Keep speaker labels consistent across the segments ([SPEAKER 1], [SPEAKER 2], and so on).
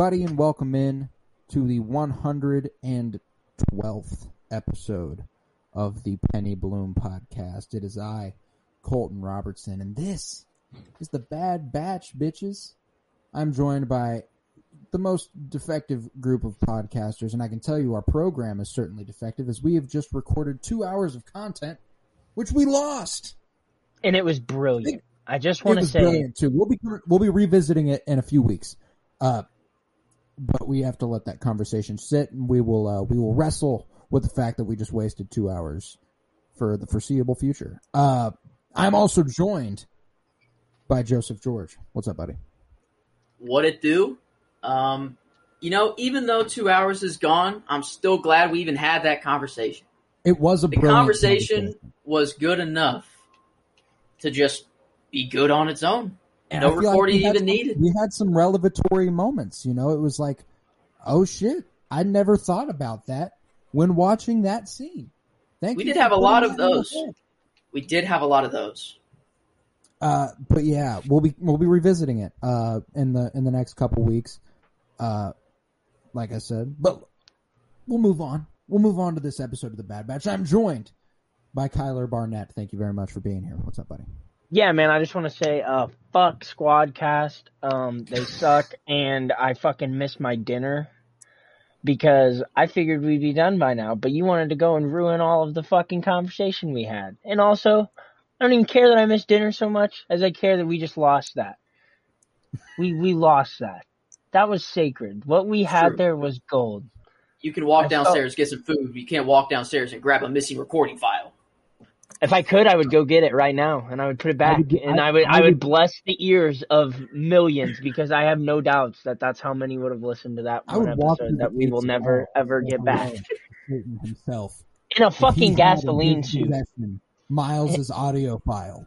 [SPEAKER 1] everybody, and welcome in to the 112th episode of the Penny Bloom podcast. It is I, Colton Robertson, and this is the Bad Batch, bitches. I'm joined by the most defective group of podcasters, and I can tell you our program is certainly defective as we have just recorded two hours of content, which we lost.
[SPEAKER 2] and it was brilliant. I just want to say,
[SPEAKER 1] brilliant too. We'll be we'll be revisiting it in a few weeks, uh, but we have to let that conversation sit, and we will uh, we will wrestle with the fact that we just wasted two hours for the foreseeable future. Uh, I'm also joined by Joseph George. What's up, buddy?
[SPEAKER 3] what it do. Um, you know, even though two hours is gone, I'm still glad we even had that conversation.
[SPEAKER 1] It was a
[SPEAKER 3] The
[SPEAKER 1] brilliant
[SPEAKER 3] conversation was good enough to just be good on its own.
[SPEAKER 1] And
[SPEAKER 3] no
[SPEAKER 1] like
[SPEAKER 3] recording
[SPEAKER 1] had
[SPEAKER 3] even
[SPEAKER 1] some-
[SPEAKER 3] needed.
[SPEAKER 1] We had some revelatory moments. You know, it was like, oh shit, I never thought about that when watching that scene. Thank you.
[SPEAKER 3] We
[SPEAKER 1] did
[SPEAKER 3] have a lot of those. We did have a lot of those.
[SPEAKER 1] Uh, but yeah, we'll be we'll be revisiting it uh in the in the next couple weeks. Uh, like I said, but we'll move on. We'll move on to this episode of the Bad Batch. I'm joined by Kyler Barnett. Thank you very much for being here. What's up, buddy?
[SPEAKER 2] Yeah, man, I just want to say, uh, fuck Squadcast. Um, they suck, and I fucking missed my dinner because I figured we'd be done by now. But you wanted to go and ruin all of the fucking conversation we had, and also, I don't even care that I missed dinner so much as I care that we just lost that. We we lost that. That was sacred. What we had
[SPEAKER 3] True.
[SPEAKER 2] there was gold.
[SPEAKER 3] You can walk
[SPEAKER 2] I felt-
[SPEAKER 3] downstairs, get some food. You can't walk downstairs and grab a missing recording file.
[SPEAKER 2] If I could, I would go get it right now, and I would put it back,
[SPEAKER 1] would get-
[SPEAKER 2] and
[SPEAKER 1] I-
[SPEAKER 2] I, would
[SPEAKER 1] I
[SPEAKER 2] I would
[SPEAKER 1] would-
[SPEAKER 2] bless the ears of millions because I have no doubts that that's how many would have listened to that one
[SPEAKER 1] would walk through
[SPEAKER 2] episode that we will never
[SPEAKER 1] of-
[SPEAKER 2] ever get back
[SPEAKER 1] Satan himself.
[SPEAKER 2] in a fucking gasoline
[SPEAKER 1] his
[SPEAKER 2] suit.
[SPEAKER 1] possession Miles's audio file.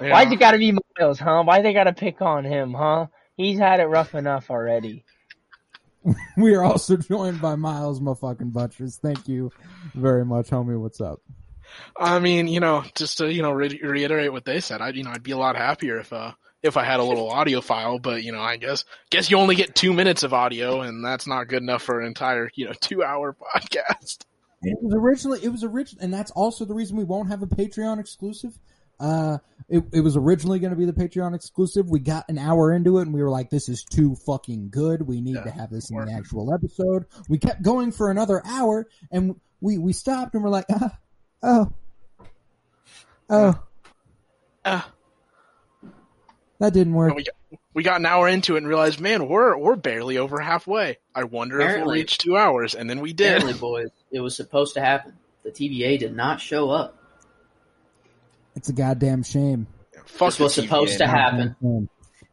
[SPEAKER 2] Why's it got to be Miles, huh? Why they got to pick on him, huh? He's had it rough enough already.
[SPEAKER 1] We are also joined by Miles my fucking Buttress. Thank you very much, homie. What's up?
[SPEAKER 4] I mean, you know, just to you know re- reiterate what they said, I you know I'd be a lot happier if uh if I had a little audio file, but you know I guess guess you only get two minutes of audio, and that's not good enough for an entire you know two hour podcast.
[SPEAKER 1] It was originally it was original, and that's also the reason we won't have a Patreon exclusive. Uh, it, it was originally going to be the Patreon exclusive. We got an hour into it, and we were like, "This is too fucking good. We need
[SPEAKER 4] Yeah,
[SPEAKER 1] to have this in the actual episode." We kept going for another hour, and we we stopped, and we're like, ah, "Oh, oh,
[SPEAKER 4] Uh,
[SPEAKER 1] that didn't work."
[SPEAKER 4] we got we got an hour into it and realized, man, we're we're barely over halfway. I wonder if we'll reach two hours, and then we did.
[SPEAKER 3] Apparently, boys, it was supposed to happen. The TVA did not show up.
[SPEAKER 1] It's a goddamn shame.
[SPEAKER 4] Fuck
[SPEAKER 3] This was
[SPEAKER 4] the
[SPEAKER 3] supposed
[SPEAKER 4] TVA.
[SPEAKER 3] to happen.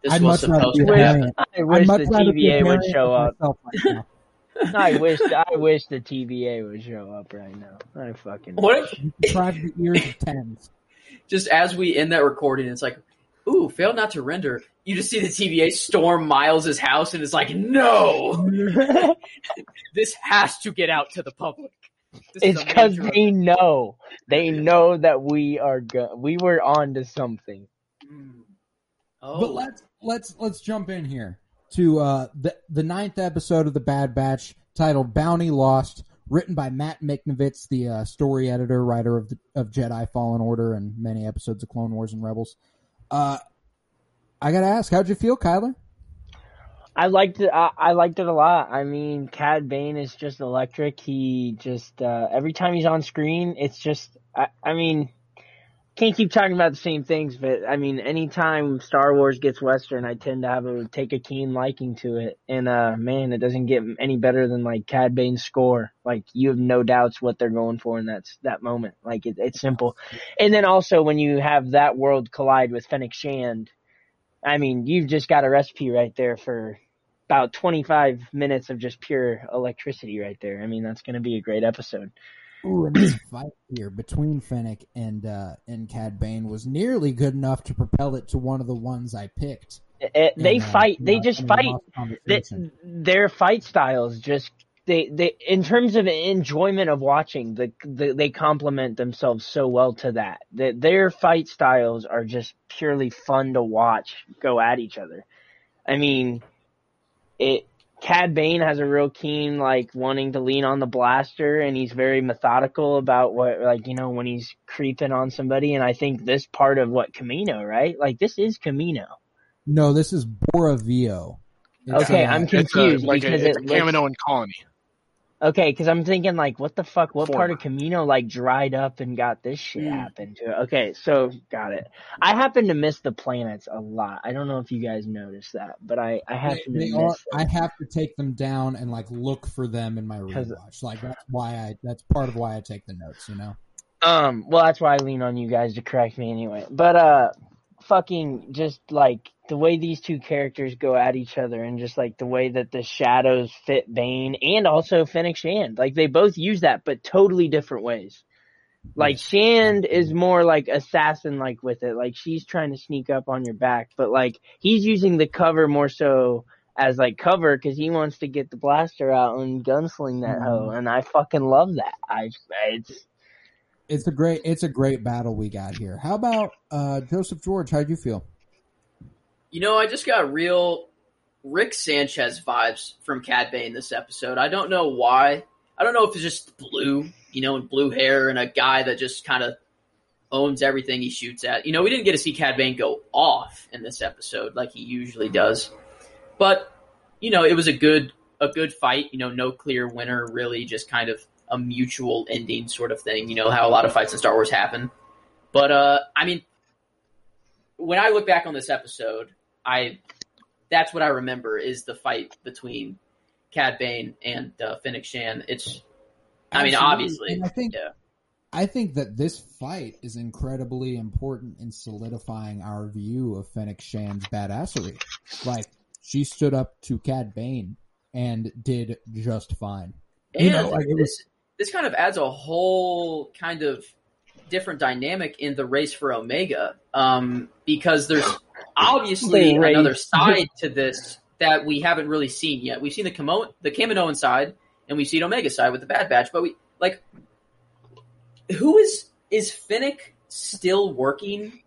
[SPEAKER 3] This
[SPEAKER 1] I'd
[SPEAKER 3] was
[SPEAKER 1] much rather
[SPEAKER 3] supposed to happen.
[SPEAKER 1] variant.
[SPEAKER 2] I
[SPEAKER 1] I'd
[SPEAKER 2] wish
[SPEAKER 1] much
[SPEAKER 2] the
[SPEAKER 1] rather be a
[SPEAKER 2] TVA would
[SPEAKER 1] variant
[SPEAKER 2] show
[SPEAKER 1] of
[SPEAKER 2] up.
[SPEAKER 1] Myself right now.
[SPEAKER 2] I wish I wish the TVA would show up right now. I fucking
[SPEAKER 3] What if
[SPEAKER 1] Deprive the ears of tens.
[SPEAKER 3] just as we end that recording, it's like, ooh, failed not to render. You just see the TVA storm Miles's house, and it's like, no, this has to get out to the public. This
[SPEAKER 2] It's because
[SPEAKER 3] major
[SPEAKER 2] they know. They know that we are go- we were on to something.
[SPEAKER 3] Mm. Oh,
[SPEAKER 1] But let's let's let's jump in here to uh, the the ninth episode of the Bad Batch, titled "Bounty Lost," written by Matt Michnovetz, the uh, story editor, writer of the, of Jedi Fallen Order and many episodes of Clone Wars and Rebels. Uh, I gotta ask, how'd you feel, Kyler?
[SPEAKER 2] I liked it. I, I liked it a lot. I mean, Cad Bane is just electric. He just uh, every time he's on screen, it's just. I, I mean, can't keep talking about the same things, but I mean, anytime Star Wars gets Western, I tend to have a take a keen liking to it. And uh, man, it doesn't get any better than like Cad Bane's score. Like you have no doubts what they're going for in that that moment. Like it, it's simple. And then also when you have that world collide with Fennec Shand, I mean, you've just got a recipe right there for about 25 minutes of just pure electricity right there. I mean, that's going to be a great episode.
[SPEAKER 1] Ooh, and this fight here between Fennec and uh, and Cad Bane was nearly good enough to propel it to one of the ones I picked.
[SPEAKER 2] They
[SPEAKER 1] uh,
[SPEAKER 2] fight. They
[SPEAKER 1] in
[SPEAKER 2] just fight. They, their fight styles just they they in terms of enjoyment of watching the, the they complement themselves so well to that that their fight styles are just purely fun to watch go at each other. I mean, it. Cad Bane has a real keen like wanting to lean on the blaster, and he's very methodical about what like you know when he's creeping on somebody. And I think this part of what Kamino, right? Like this is Kamino.
[SPEAKER 1] No, this is Bora Vio. It's,
[SPEAKER 2] Okay,
[SPEAKER 1] uh,
[SPEAKER 2] I'm
[SPEAKER 4] It's a,
[SPEAKER 2] confused
[SPEAKER 4] like
[SPEAKER 2] because
[SPEAKER 4] a, it's
[SPEAKER 2] it
[SPEAKER 4] a
[SPEAKER 2] looks-
[SPEAKER 4] Kaminoan colony.
[SPEAKER 2] Okay, because I'm thinking like, what the fuck? What part of Kamino like dried up and got this shit
[SPEAKER 3] Hmm.
[SPEAKER 2] happen to it? Okay, so got it. I happen to miss the planets a lot. I don't know if you guys noticed that, but I I
[SPEAKER 1] They,
[SPEAKER 2] to
[SPEAKER 1] they
[SPEAKER 2] miss.
[SPEAKER 1] are. I have to take them down and like look for them in my rewatch. Like that's why I. That's part of why I take the notes. You know.
[SPEAKER 2] Um, well, that's why I lean on you guys to correct me anyway. But uh, fucking just like the way these two characters go at each other, and just like the way that the shadows fit Bane and also Fennec Shand, like they both use that, but totally different ways. Like Shand is more like assassin like with it, like she's trying to sneak up on your back, but like he's using the cover more so as like cover because he wants to get the blaster out and gunsling that mm-hmm. hoe, and I fucking love that. I it's
[SPEAKER 1] It's a great. It's a great battle we got here. How about uh, Joseph George? How'd you feel?
[SPEAKER 3] You know, I just got real Rick Sanchez vibes from Cad Bane this episode. I don't know why. I don't know if it's just blue, you know, and blue hair and a guy that just kind of owns everything he shoots at. You know, we didn't get to see Cad Bane go off in this episode like he usually does. But, you know, it was a good a good fight, you know, no clear winner, really just kind of a mutual ending sort of thing, you know, how a lot of fights in Star Wars happen. But uh I mean when I look back on this episode, I that's what I remember is the fight between Cad Bane and uh, Fennec Shand. It's, I mean, obviously,
[SPEAKER 1] And I think
[SPEAKER 3] yeah.
[SPEAKER 1] I think that this fight is incredibly important in solidifying our view of Fennec Shand's badassery. Like she stood up to Cad Bane and did just fine.
[SPEAKER 3] And
[SPEAKER 1] You know, like, it
[SPEAKER 3] this this kind of adds a whole kind of different dynamic in the race for Omega, um, because there's obviously
[SPEAKER 2] The
[SPEAKER 3] another side to this that we haven't really seen yet. We've seen the Kamo- the Kaminoan side, and we've seen Omega side with the Bad Batch, but we like who is is Fennec still working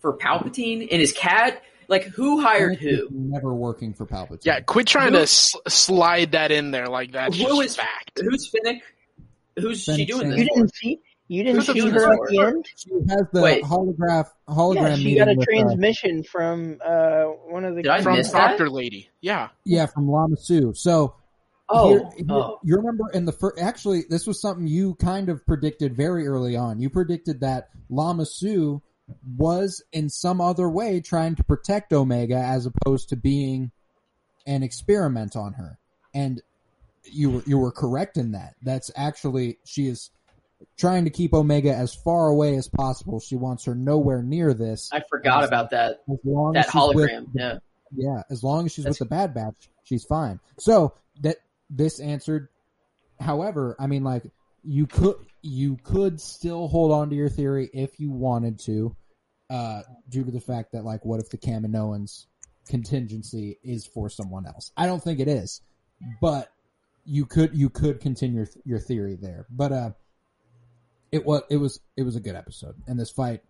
[SPEAKER 3] for Palpatine? And is Cad like who hired who?
[SPEAKER 1] Never working for Palpatine.
[SPEAKER 4] Yeah, quit trying
[SPEAKER 3] Who-
[SPEAKER 4] to s- slide that in there like that.
[SPEAKER 3] Who is just
[SPEAKER 4] fact.
[SPEAKER 3] Who's Fennec? Who's she doing this
[SPEAKER 2] you didn't see you didn't
[SPEAKER 3] Who's
[SPEAKER 2] see her at the end.
[SPEAKER 1] She has the
[SPEAKER 3] Wait.
[SPEAKER 1] holograph hologram
[SPEAKER 2] Yeah, she got a
[SPEAKER 1] with, uh,
[SPEAKER 2] transmission from uh one of the.
[SPEAKER 3] Did I
[SPEAKER 4] From
[SPEAKER 3] miss that?
[SPEAKER 4] Doctor Lady. Yeah.
[SPEAKER 1] yeah from Lama Su. So
[SPEAKER 3] Oh,
[SPEAKER 1] Here- here-
[SPEAKER 3] oh.
[SPEAKER 1] you remember in the first? Actually, this was something you kind of predicted very early on. You predicted that Lama Su was in some other way trying to protect Omega as opposed to being an experiment on her, and you were you were correct in that. That's actually she is trying to keep Omega as far away as possible. She wants her nowhere near this.
[SPEAKER 3] I forgot about that
[SPEAKER 1] As long
[SPEAKER 3] that
[SPEAKER 1] as she's with
[SPEAKER 3] hologram. Yeah.
[SPEAKER 1] yeah, as long as she's
[SPEAKER 3] That's-
[SPEAKER 1] with the Bad Batch, she's fine. So that this answered. However, I mean, like you could you could still hold on to your theory if you wanted to, uh, due to the fact that like, what if the Kaminoans contingency is for someone else? I don't think it is, but you could you could continue your, your theory there. But uh, it was it was it was a good episode, and this fight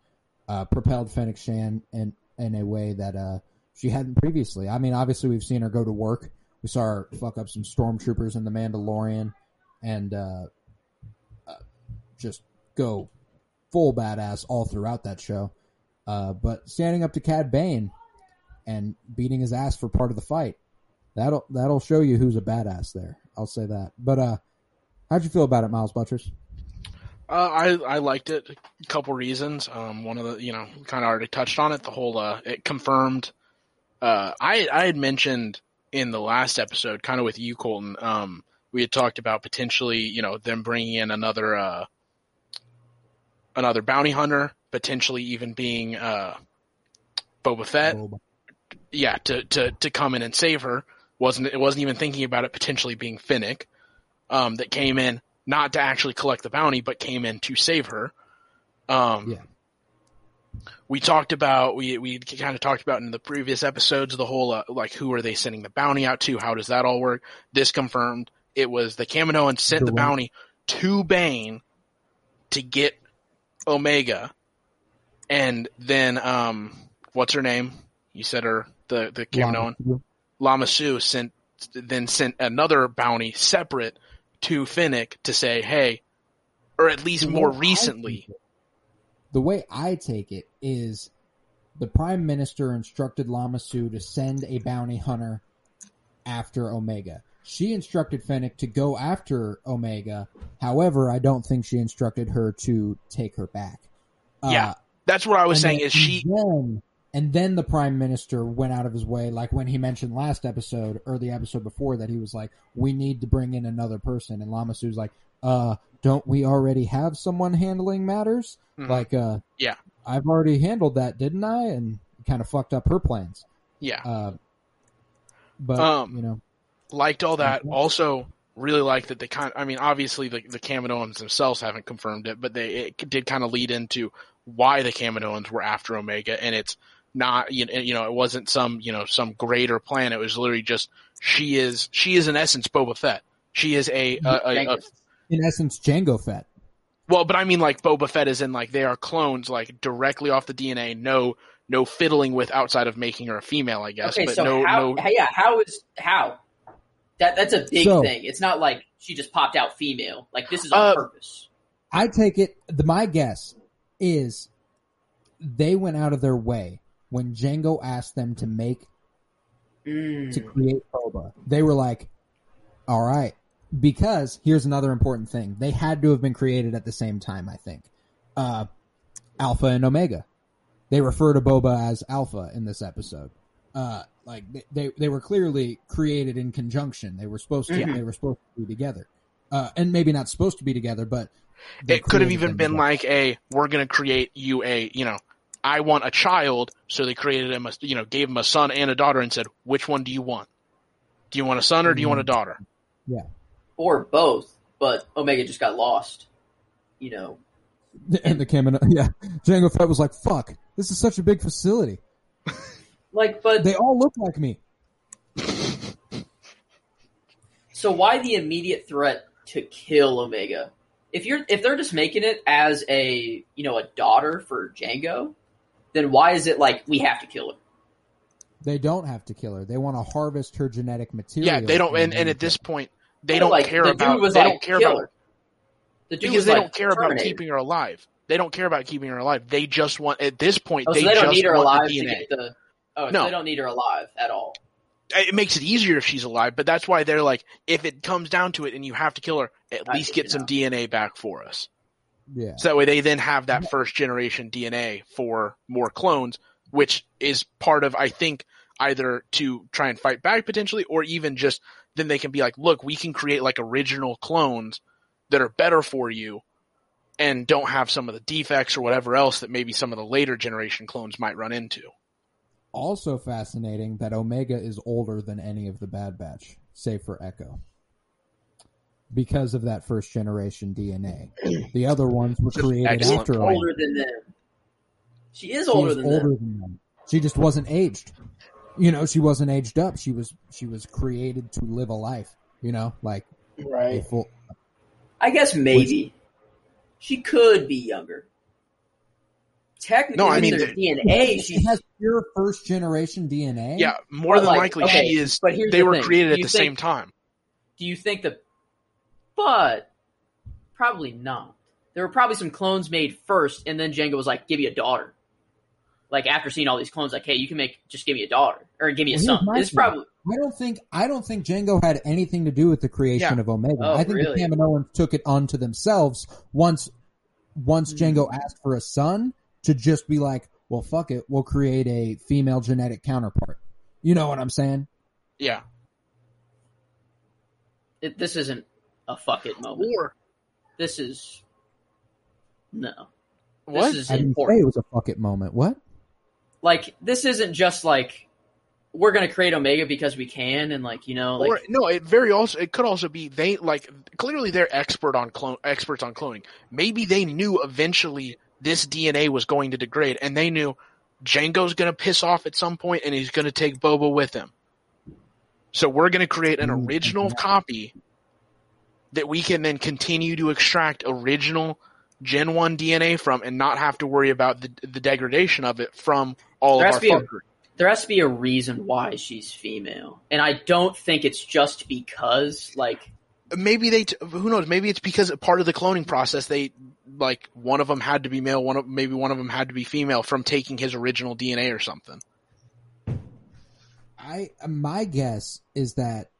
[SPEAKER 1] uh, propelled Fennec Shand in in a way that uh, she hadn't previously. I mean, obviously we've seen her go to work. We saw her fuck up some stormtroopers in the Mandalorian, and uh, uh, just go full badass all throughout that show. Uh, but standing up to Cad Bane and beating his ass for part of the fight, that'll that'll show you who's a badass there. I'll say that. But uh, how'd you feel about it, Miles Butchers?
[SPEAKER 4] Uh, I I liked it. A couple reasons. Um, one of the you know kind of already touched on it. The whole uh, it confirmed. Uh, I I had mentioned in the last episode, kind of with you, Colton. Um, we had talked about potentially you know them bringing in another uh another bounty hunter, potentially even being uh Boba Fett.
[SPEAKER 1] Boba.
[SPEAKER 4] Yeah, to to to come in and save her. Wasn't It wasn't even thinking about it potentially being Fennec. Um, that came in not to actually collect the bounty, but came in to save her. Um,
[SPEAKER 1] Yeah.
[SPEAKER 4] We talked about we we kind of talked about in the previous episodes the whole uh, like who are they sending the bounty out to? How does that all work? This confirmed it was the Kaminoans sent the
[SPEAKER 1] The
[SPEAKER 4] bounty to Bane to get Omega, and then um, what's her name? You said her the the Kaminoan.
[SPEAKER 1] Lama-
[SPEAKER 4] Lama sent then sent another bounty separate to Fennec to say, hey, or at least
[SPEAKER 1] The
[SPEAKER 4] more recently.
[SPEAKER 1] it- the way I take it is the prime minister instructed Lama Su to send a bounty hunter after Omega. She instructed Fennec to go after Omega. However, I don't think she instructed her to take her back. Uh,
[SPEAKER 4] Yeah, That's what I was saying.
[SPEAKER 1] then-
[SPEAKER 4] Is she?
[SPEAKER 1] then, and then the prime minister went out of his way, like when he mentioned last episode or the episode before that he was like, "We need to bring in another person," and Lama Su's like, "Uh, don't we already have someone handling matters?
[SPEAKER 4] Mhm.
[SPEAKER 1] Like, uh,
[SPEAKER 4] Yeah.
[SPEAKER 1] I've already handled that, didn't I?" And kind of fucked up her plans.
[SPEAKER 4] yeah,
[SPEAKER 1] Uh, but
[SPEAKER 4] Um,
[SPEAKER 1] you know,
[SPEAKER 4] liked all that. Also, really liked that they kind. I mean, obviously the the Kaminoans themselves haven't confirmed it, but they it did kind of lead into why the Kaminoans were after Omega, and it's not you know, it wasn't some you know some greater plan. It was literally just she is she is in essence Boba Fett. She is a, a, a, a
[SPEAKER 1] in essence, Django Fett.
[SPEAKER 4] well, but I mean like Boba Fett is in like they are clones like directly off the DNA. No no fiddling with outside of making her a female, I guess.
[SPEAKER 3] Okay,
[SPEAKER 4] but
[SPEAKER 3] so
[SPEAKER 4] no
[SPEAKER 3] how?
[SPEAKER 4] no
[SPEAKER 3] Yeah, how is how? That that's a big
[SPEAKER 1] So-
[SPEAKER 3] thing. It's not like she just popped out female. Like this is
[SPEAKER 4] Uh,
[SPEAKER 3] on purpose.
[SPEAKER 1] I take it. The, my guess is they went out of their way when Django asked them to make
[SPEAKER 3] Mm.
[SPEAKER 1] to create Boba. They were like, "All right," because here's another important thing: they had to have been created at the same time. I think uh, Alpha and Omega. They refer to Boba as Alpha in this episode. Uh, like they, they they were clearly created in conjunction. They were supposed to
[SPEAKER 3] Mhm.
[SPEAKER 1] they were supposed to be together, uh, and maybe not supposed to be together, but
[SPEAKER 4] it could have even been
[SPEAKER 1] together.
[SPEAKER 4] like a we're going to create you a you know i want a child so they created him a you know gave him a son and a daughter and said which one do you want do you want a son or do you want a mm-hmm. daughter Yeah,
[SPEAKER 3] or both, but Omega just got lost. You know,
[SPEAKER 1] And the Kamino, yeah, Django Fett was like, "Fuck, this is such a big facility.
[SPEAKER 3] like, but
[SPEAKER 1] They all look like me."
[SPEAKER 3] so why the immediate threat to kill Omega? If you're if they're just making it as a you know a daughter for Django, then why is it like we have to kill her?
[SPEAKER 1] They don't have to kill her. They want to harvest her genetic material.
[SPEAKER 4] yeah they don't and, and at this point they
[SPEAKER 3] But,
[SPEAKER 4] don't
[SPEAKER 3] like,
[SPEAKER 4] care
[SPEAKER 3] the
[SPEAKER 4] about
[SPEAKER 3] was
[SPEAKER 4] they
[SPEAKER 3] like,
[SPEAKER 4] don't care about
[SPEAKER 3] her. The dude
[SPEAKER 4] because they
[SPEAKER 3] like,
[SPEAKER 4] don't care about keeping her alive they don't care about keeping her alive they just want at this point
[SPEAKER 3] Oh,
[SPEAKER 4] they,
[SPEAKER 3] so they don't
[SPEAKER 4] just
[SPEAKER 3] need her alive
[SPEAKER 4] the
[SPEAKER 3] to get the. Oh, so
[SPEAKER 4] No.
[SPEAKER 3] they don't need her alive at all.
[SPEAKER 4] it makes it easier if she's alive but that's why they're like if it comes down to it and you have to kill her at
[SPEAKER 3] I
[SPEAKER 4] least get
[SPEAKER 3] now.
[SPEAKER 4] some dna back for us
[SPEAKER 1] Yeah,
[SPEAKER 4] So that way they then have that first generation DNA for more clones, which is part of, I think, either to try and fight back potentially, or even just then they can be like, look, we can create like original clones that are better for you and don't have some of the defects or whatever else that maybe some of the later generation clones might run into.
[SPEAKER 1] also fascinating that Omega is older than any of the Bad Batch, save for Echo, because of that first generation DNA. The other ones were created
[SPEAKER 4] Excellent
[SPEAKER 1] after
[SPEAKER 4] point.
[SPEAKER 1] her.
[SPEAKER 3] Older than them. She is older
[SPEAKER 1] was
[SPEAKER 3] than
[SPEAKER 1] older
[SPEAKER 3] them.
[SPEAKER 1] than them. She just wasn't aged. You know, she wasn't aged up. She was she was created to live a life. You know, like
[SPEAKER 3] Right.
[SPEAKER 1] full.
[SPEAKER 3] I guess maybe she could be younger. Technically,
[SPEAKER 4] No, I mean,
[SPEAKER 3] their
[SPEAKER 4] the-
[SPEAKER 3] DNA,
[SPEAKER 1] She has pure first generation DNA.
[SPEAKER 4] Yeah, more
[SPEAKER 3] But,
[SPEAKER 4] than
[SPEAKER 3] like,
[SPEAKER 4] likely
[SPEAKER 3] okay,
[SPEAKER 4] she is.
[SPEAKER 3] but here's
[SPEAKER 4] They
[SPEAKER 3] the
[SPEAKER 4] were
[SPEAKER 3] thing.
[SPEAKER 4] created
[SPEAKER 3] Do
[SPEAKER 4] at the
[SPEAKER 3] think-
[SPEAKER 4] same time.
[SPEAKER 3] do you think that? But probably not. There were probably some clones made first, and then Django was like, "Give me a daughter." Like after seeing all these clones, like, "Hey, you can make just give me a daughter or give me a
[SPEAKER 1] Well, here's
[SPEAKER 3] son."
[SPEAKER 1] my
[SPEAKER 3] It's probably
[SPEAKER 1] I don't think I don't think Django had anything to do with the creation
[SPEAKER 4] Yeah.
[SPEAKER 1] of Omega.
[SPEAKER 3] Oh,
[SPEAKER 1] I think
[SPEAKER 3] really?
[SPEAKER 1] the Kaminoans took it onto themselves once once hmm. Django asked for a son to just be like, well, fuck it, we'll create a female genetic counterpart. You know what I'm saying?
[SPEAKER 4] Yeah.
[SPEAKER 3] It, this isn't a fuck it moment.
[SPEAKER 4] Or
[SPEAKER 3] This is no.
[SPEAKER 4] what?
[SPEAKER 3] This is
[SPEAKER 1] I didn't say it was a fuck it moment. What?
[SPEAKER 3] Like this isn't just like we're gonna create Omega because we can, and like you know, like
[SPEAKER 4] or no, it very also it could also be they like clearly they're expert on clone experts on cloning. Maybe they knew eventually this DNA was going to degrade, and they knew Django's going to piss off at some point, and he's going to take Boba with him. So we're going to create an
[SPEAKER 1] Ooh,
[SPEAKER 4] original
[SPEAKER 1] yeah.
[SPEAKER 4] copy that we can then continue to extract original Gen One DNA from, and not have to worry about the the degradation of it from all
[SPEAKER 3] There
[SPEAKER 4] of
[SPEAKER 3] has
[SPEAKER 4] our
[SPEAKER 3] to
[SPEAKER 4] fuckery.
[SPEAKER 3] there has to be a reason why she's female, and I don't think it's just because like
[SPEAKER 4] maybe they t- who knows? Maybe it's because part of the cloning process they like one of them had to be male one of maybe one of them had to be female from taking his original dna or something.
[SPEAKER 1] I my guess is that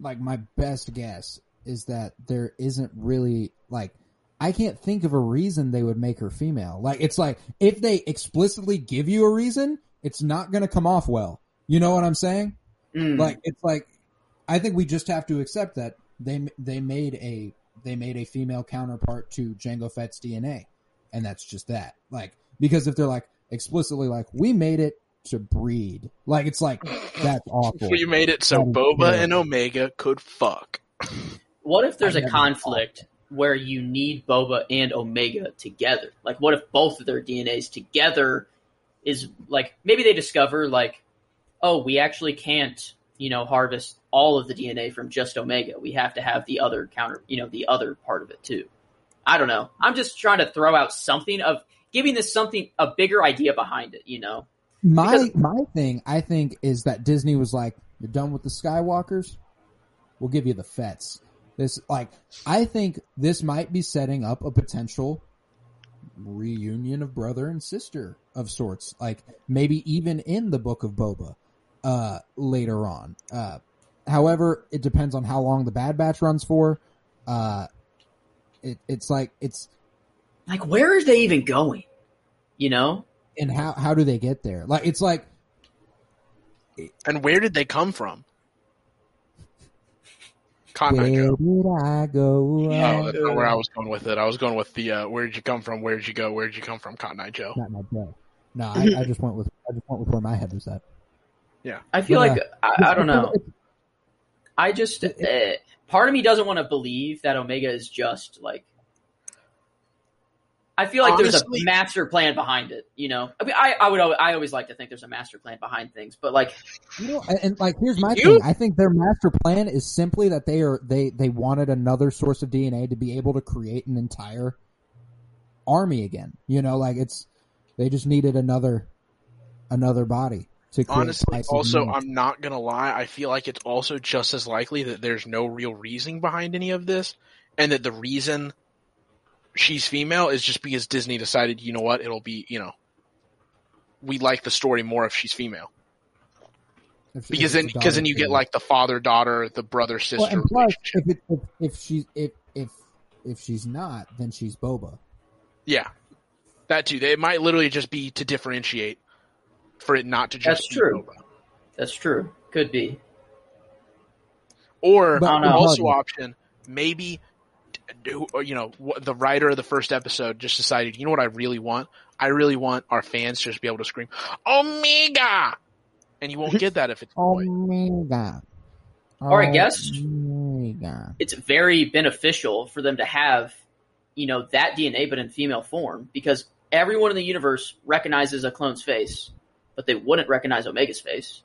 [SPEAKER 1] like my best guess is that there isn't really like I can't think of a reason they would make her female. Like it's like if they explicitly give you a reason, it's not going to come off well. You know what I'm saying?
[SPEAKER 3] mm,
[SPEAKER 1] Like it's like I think we just have to accept that they they made a they made a female counterpart to Django Fett's DNA, and that's just that. Like because if they're like explicitly like we made it to breed, like it's like that's awful.
[SPEAKER 4] we made it so
[SPEAKER 1] That is
[SPEAKER 4] boba
[SPEAKER 1] terrible.
[SPEAKER 4] and omega could fuck
[SPEAKER 3] what if there's
[SPEAKER 1] I
[SPEAKER 3] a
[SPEAKER 1] never
[SPEAKER 3] conflict where you need Boba and Omega together? Like, what if both of their DNAs together is like maybe they discover like, oh, we actually can't you know harvest all of the DNA from just Omega. We have to have the other counter, you know, the other part of it too. I don't know. I'm just trying to throw out something of giving this something a bigger idea behind it. You know.
[SPEAKER 1] My
[SPEAKER 3] Because-
[SPEAKER 1] my thing, I think, is that Disney was like, "You're done with the Skywalkers, we'll give you the Fetts." This, like, I think this might be setting up a potential reunion of brother and sister of sorts. Like, maybe even in the Book of Boba uh, later on. Uh, however, it depends on how long the Bad Batch runs for. Uh, it, it's like it's
[SPEAKER 3] Like, where are they even going? You know.
[SPEAKER 1] And how how do they get there? Like, it's like
[SPEAKER 4] and where did they come from Cotton
[SPEAKER 1] where
[SPEAKER 4] Joe.
[SPEAKER 1] did I go?
[SPEAKER 4] Oh, that's not where I was going with it. I was going with the uh, where'd you come from? Where'd you go? Where'd you come from? Cotton Eye Joe.
[SPEAKER 1] Not my Joe. No, I, I just went with I just went with where my head was at.
[SPEAKER 3] Yeah, I feel
[SPEAKER 1] But,
[SPEAKER 3] like I, I don't know. I just uh, part of me doesn't want to believe that Omega is just like. I feel like there's a master plan behind it. You know, I mean, I, I would al- I always like to think there's a master plan behind things, but like,
[SPEAKER 1] You know, and, and, like here's my
[SPEAKER 4] You-
[SPEAKER 1] thing. I think their master plan is simply that they are they they wanted another source of DNA to be able to create an entire army again. You know, like it's they just needed another another body to.
[SPEAKER 4] Honestly, also. I'm not gonna lie. I feel like it's also just as likely that there's no real reasoning behind any of this, and that the reason she's female is just because Disney decided, you know what, it'll be, you know, we like the story more if she's female.
[SPEAKER 1] If- if
[SPEAKER 4] Because
[SPEAKER 1] it's
[SPEAKER 4] then, because then you get like the father daughter, the brother sister
[SPEAKER 1] and plus, if, it, if if she's if if if she's not, then she's Boba.
[SPEAKER 4] Yeah, that too. They might literally just be to differentiate for it not to just
[SPEAKER 3] That's
[SPEAKER 4] be
[SPEAKER 3] true.
[SPEAKER 4] Boba.
[SPEAKER 3] that's true. Could be.
[SPEAKER 4] Or
[SPEAKER 1] But-
[SPEAKER 3] I don't know.
[SPEAKER 4] also option, maybe, do- or, you know, the writer of the first episode just decided, you know what I really want? I really want our fans to just be able to scream, Omega! And you won't get that if it's a boy.
[SPEAKER 1] Omega.
[SPEAKER 3] Or I guess-
[SPEAKER 1] Omega.
[SPEAKER 3] It's very beneficial for them to have, you know, that DNA but in female form because everyone in the universe recognizes a clone's face, but they wouldn't recognize Omega's face.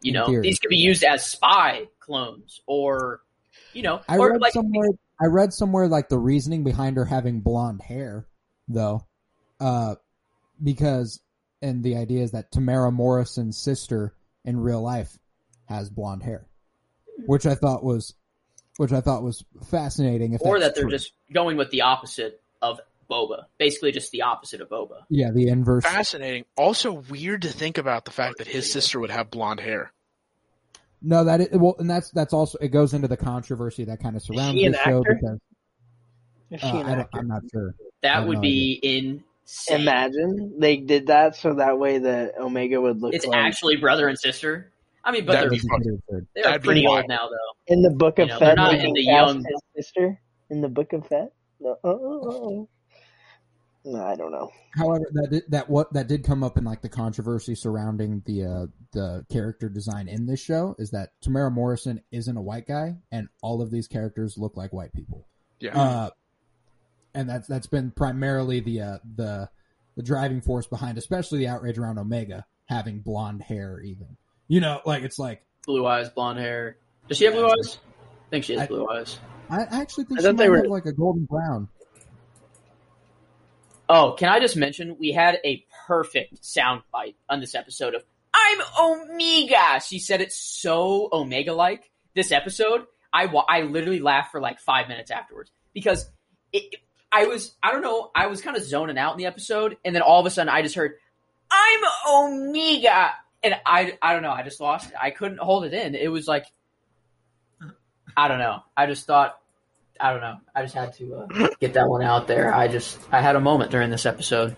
[SPEAKER 3] You
[SPEAKER 1] In
[SPEAKER 3] know,
[SPEAKER 1] theory.
[SPEAKER 3] these could be used as spy clones or, you know,
[SPEAKER 1] I
[SPEAKER 3] or
[SPEAKER 1] read
[SPEAKER 3] like
[SPEAKER 1] somewhere. I read somewhere like the reasoning behind her having blonde hair, though, uh, because and the idea is that Temuera Morrison's sister in real life has blonde hair, which I thought was, which I thought was fascinating. If
[SPEAKER 3] or
[SPEAKER 1] that's
[SPEAKER 3] that they're
[SPEAKER 1] true.
[SPEAKER 3] just going with the opposite of Boba, basically just the opposite of Boba.
[SPEAKER 1] yeah the inverse.
[SPEAKER 4] Fascinating. Also weird to think about the fact that his sister would have blonde hair.
[SPEAKER 1] No, that is, well, and that's that's also it goes into the controversy that kind of surrounds the show because
[SPEAKER 2] Is
[SPEAKER 1] Uh,
[SPEAKER 2] she an
[SPEAKER 1] I
[SPEAKER 2] actor?
[SPEAKER 1] I'm not sure.
[SPEAKER 3] That would
[SPEAKER 1] no
[SPEAKER 3] be in.
[SPEAKER 2] Imagine they did that so that way that Omega would look
[SPEAKER 3] It's
[SPEAKER 2] like
[SPEAKER 3] actually brother and sister. I mean, but
[SPEAKER 4] That'd
[SPEAKER 3] they're,
[SPEAKER 4] be
[SPEAKER 1] That'd be
[SPEAKER 4] fucking-
[SPEAKER 1] pretty
[SPEAKER 3] they're
[SPEAKER 4] that'd
[SPEAKER 3] pretty
[SPEAKER 4] wild.
[SPEAKER 3] old now, though.
[SPEAKER 2] in the Book of
[SPEAKER 3] You know, they're not in the young-
[SPEAKER 2] sister in the Book of Fett. No, oh, oh, oh. No, I don't know.
[SPEAKER 1] However, that did, that what that did come up in like the controversy surrounding the uh, the character design in this show is that Temuera Morrison isn't a white guy, and all of these characters look like white people.
[SPEAKER 4] Yeah.
[SPEAKER 1] Uh, and that's that's been primarily the uh, the the driving force behind, especially the outrage around Omega having blonde hair. Even you know, like it's like
[SPEAKER 3] Blue eyes, blonde hair. Does she have blue eyes? I think she has
[SPEAKER 1] I-
[SPEAKER 3] blue eyes.
[SPEAKER 1] I I actually think
[SPEAKER 2] I
[SPEAKER 1] she might
[SPEAKER 2] they were-
[SPEAKER 1] have like a golden brown.
[SPEAKER 3] Oh, can I just mention we had a perfect sound bite on this episode of "I'm Omega." She said it so Omega like. This episode, I I literally laughed for like five minutes afterwards because it. I was I don't know I was kind of zoning out in the episode, and then all of a sudden I just heard "I'm Omega," and I I don't know I just lost it. I couldn't hold it in. It was like I don't know. I just thought I don't know. I just had to uh, get that one out there. I just I had a moment during this episode.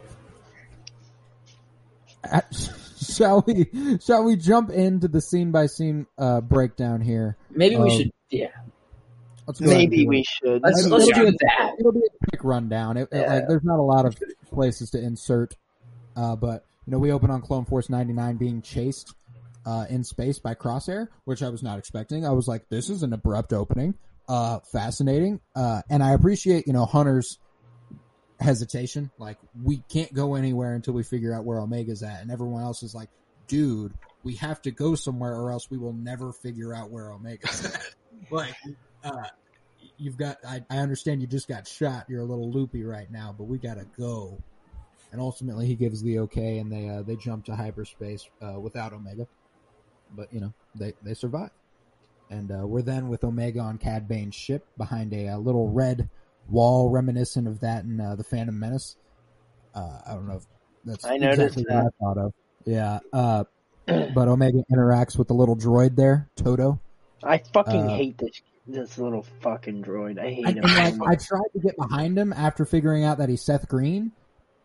[SPEAKER 1] Uh, Shall we shall we jump into the scene by scene uh, breakdown here?
[SPEAKER 3] Maybe we
[SPEAKER 1] Um,
[SPEAKER 3] should. Yeah,
[SPEAKER 1] Let's go ahead and
[SPEAKER 2] Maybe we should.
[SPEAKER 3] let's
[SPEAKER 1] I-
[SPEAKER 3] let's
[SPEAKER 1] it'll
[SPEAKER 3] do
[SPEAKER 1] be-
[SPEAKER 3] that.
[SPEAKER 1] It'll be a quick rundown. It, it-
[SPEAKER 2] Yeah.
[SPEAKER 1] like, there's not a lot of places to insert, uh, but you know, we open on Clone Force 99 being chased uh, in space by Crosshair, which I was not expecting. I was like, this is an abrupt opening, uh, fascinating, uh, and I appreciate you know Hunter's hesitation. Like, we can't go anywhere until we figure out where Omega's at, and everyone else is like, dude. We have to go somewhere, or else we will never figure out where Omega's at. like, uh, you've got I, I understand you just got shot you're a little loopy right now but we gotta go and ultimately he gives the okay and they uh, they jump to hyperspace uh, without omega but you know they they survive and uh, we're then with omega on cad bane's ship behind a, uh little red wall reminiscent of that in uh, the phantom menace uh, i don't know if that's
[SPEAKER 2] I noticed
[SPEAKER 1] exactly what
[SPEAKER 2] that.
[SPEAKER 1] i thought of yeah uh, but omega interacts with the little droid there todo
[SPEAKER 2] I fucking
[SPEAKER 1] Uh,
[SPEAKER 2] hate this this little fucking droid. I hate
[SPEAKER 1] I,
[SPEAKER 2] him.
[SPEAKER 1] and,
[SPEAKER 2] so.
[SPEAKER 1] I tried to get behind him after figuring out that he's Seth Green.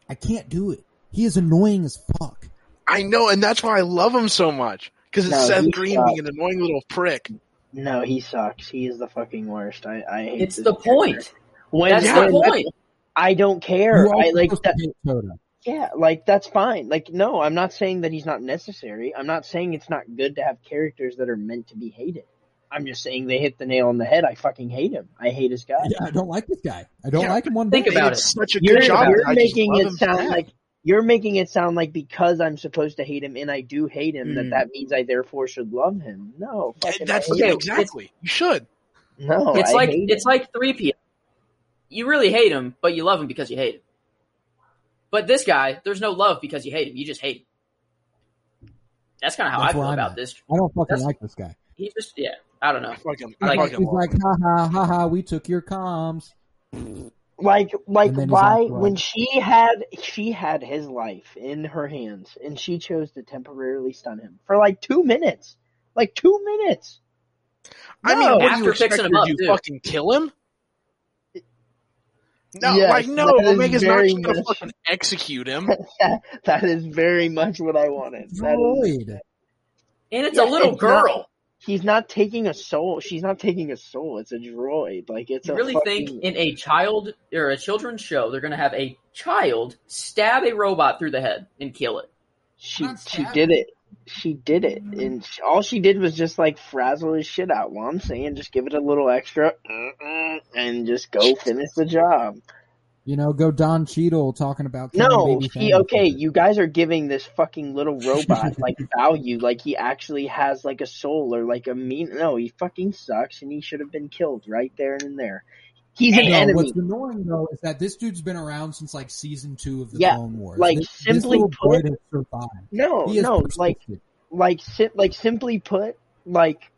[SPEAKER 1] I can't do it. He is annoying as fuck.
[SPEAKER 4] I know, and that's why I love him so much. Because it's
[SPEAKER 2] No,
[SPEAKER 4] Seth Green
[SPEAKER 2] sucks.
[SPEAKER 4] being an annoying little prick.
[SPEAKER 2] No, he sucks. He is the fucking worst. I, I hate.
[SPEAKER 3] It's the
[SPEAKER 2] character.
[SPEAKER 3] point.
[SPEAKER 2] When,
[SPEAKER 3] That's
[SPEAKER 4] Yeah,
[SPEAKER 3] the
[SPEAKER 2] when-
[SPEAKER 3] point.
[SPEAKER 2] I don't care. I like that.
[SPEAKER 1] to.
[SPEAKER 2] Yeah, like that's fine. Like no, I'm not saying that he's not necessary. I'm not saying it's not good to have characters that are meant to be hated. I'm just saying they hit the nail on the head. I fucking hate him. I hate his guy.
[SPEAKER 1] Yeah, I don't like this guy. I don't
[SPEAKER 4] Yeah,
[SPEAKER 1] like him one bit.
[SPEAKER 3] think
[SPEAKER 4] about
[SPEAKER 3] it.
[SPEAKER 4] such a
[SPEAKER 2] You're,
[SPEAKER 4] good job.
[SPEAKER 2] you're making it sound
[SPEAKER 4] bad.
[SPEAKER 2] like you're making it sound like because I'm supposed to hate him and I do hate him
[SPEAKER 3] Mm.
[SPEAKER 2] that that means I therefore should love him. No,
[SPEAKER 4] that's
[SPEAKER 2] I hate
[SPEAKER 4] yeah,
[SPEAKER 2] him.
[SPEAKER 4] exactly. You should.
[SPEAKER 2] No,
[SPEAKER 3] It's
[SPEAKER 2] I
[SPEAKER 3] like
[SPEAKER 2] hate
[SPEAKER 3] it's
[SPEAKER 2] him.
[SPEAKER 3] like three P. You really hate him, but you love him because you hate him. But this guy, there's no love because you hate him. You just hate him. That's kind of how
[SPEAKER 1] That's
[SPEAKER 3] I feel
[SPEAKER 1] I'm
[SPEAKER 3] about
[SPEAKER 1] at.
[SPEAKER 3] this.
[SPEAKER 1] I don't fucking
[SPEAKER 3] That's-
[SPEAKER 1] like this guy.
[SPEAKER 3] He just yeah. I don't know.
[SPEAKER 4] I fucking,
[SPEAKER 3] Like-
[SPEAKER 4] I fucking
[SPEAKER 1] He's
[SPEAKER 4] love
[SPEAKER 1] like, ha ha ha ha, we took your comms.
[SPEAKER 2] Like like
[SPEAKER 1] And then he's
[SPEAKER 2] why when she had she had his life in her hands and she chose to temporarily stun him for like two minutes, like two minutes.
[SPEAKER 4] I mean,
[SPEAKER 2] No.
[SPEAKER 4] what do
[SPEAKER 3] After
[SPEAKER 4] you expect
[SPEAKER 3] fixing
[SPEAKER 4] her
[SPEAKER 3] him up,
[SPEAKER 4] to do?
[SPEAKER 3] too.
[SPEAKER 4] Fucking kill him? No,
[SPEAKER 2] Yes,
[SPEAKER 4] like no,
[SPEAKER 2] that is
[SPEAKER 4] Omega's not
[SPEAKER 2] very
[SPEAKER 4] just gonna
[SPEAKER 2] much-
[SPEAKER 4] fucking execute him.
[SPEAKER 2] that is very much what I wanted. That is,
[SPEAKER 1] Droid.
[SPEAKER 3] And it's
[SPEAKER 2] Yeah,
[SPEAKER 3] a little
[SPEAKER 2] it's not-
[SPEAKER 3] girl.
[SPEAKER 2] He's not taking a soul. She's not taking a soul. It's a droid. Like it's
[SPEAKER 3] you
[SPEAKER 2] a
[SPEAKER 3] really
[SPEAKER 2] fucking,
[SPEAKER 3] think in a child or a children's show they're gonna have a child stab a robot through the head and kill it?
[SPEAKER 2] she she did it. She did it, and she, all she did was just like frazzle his shit out. Well, I'm saying just give it a little extra, uh-uh, and just go finish the job.
[SPEAKER 1] You know, go Don Cheadle talking about
[SPEAKER 2] No,
[SPEAKER 1] baby
[SPEAKER 2] he okay. You guys are giving this fucking little robot like value, like he actually has like a soul or like a mean. No, he fucking sucks, and he should have been killed right there and there. He's an
[SPEAKER 1] No, uh,
[SPEAKER 2] enemy.
[SPEAKER 1] what's annoying though is that this dude's been around since like season two of the
[SPEAKER 2] Yeah,
[SPEAKER 1] Clone Wars.
[SPEAKER 2] like,
[SPEAKER 1] this,
[SPEAKER 2] simply
[SPEAKER 1] this
[SPEAKER 2] put-
[SPEAKER 1] droid has survived.
[SPEAKER 2] No, no, like like like simply put, like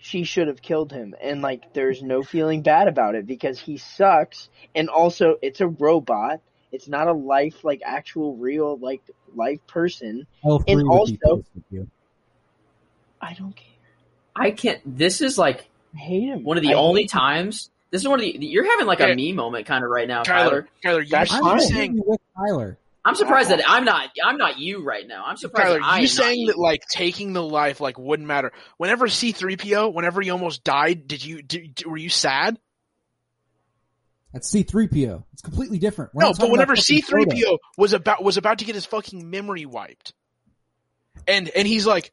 [SPEAKER 2] she should have killed him, and like there's no feeling bad about it because he sucks, and also it's a robot. It's not a life like actual real like life person.
[SPEAKER 1] L3
[SPEAKER 2] and also-
[SPEAKER 1] pissed with you.
[SPEAKER 2] I don't care.
[SPEAKER 3] I can't. This is like
[SPEAKER 2] I hate him.
[SPEAKER 3] one of the
[SPEAKER 2] I
[SPEAKER 3] only times This is one of the. You're having like a
[SPEAKER 4] Yeah.
[SPEAKER 3] me moment kind of right now,
[SPEAKER 4] Tyler,
[SPEAKER 3] Tyler.
[SPEAKER 4] Tyler, you,
[SPEAKER 2] That's
[SPEAKER 4] you
[SPEAKER 1] I'm
[SPEAKER 2] fine.
[SPEAKER 4] saying
[SPEAKER 1] with Tyler.
[SPEAKER 3] I'm surprised that I'm not. I'm not you right now. I'm surprised
[SPEAKER 4] Tyler,
[SPEAKER 3] that I
[SPEAKER 4] you
[SPEAKER 3] am
[SPEAKER 4] saying
[SPEAKER 3] not
[SPEAKER 4] that like taking the life like wouldn't matter. Whenever C3PO, whenever he almost died, did you did, were you sad?
[SPEAKER 1] That's C3PO. It's completely different. We're
[SPEAKER 4] no, but whenever
[SPEAKER 1] about fucking Frodo.
[SPEAKER 4] C3PO was about was about to get his fucking memory wiped. And and he's like,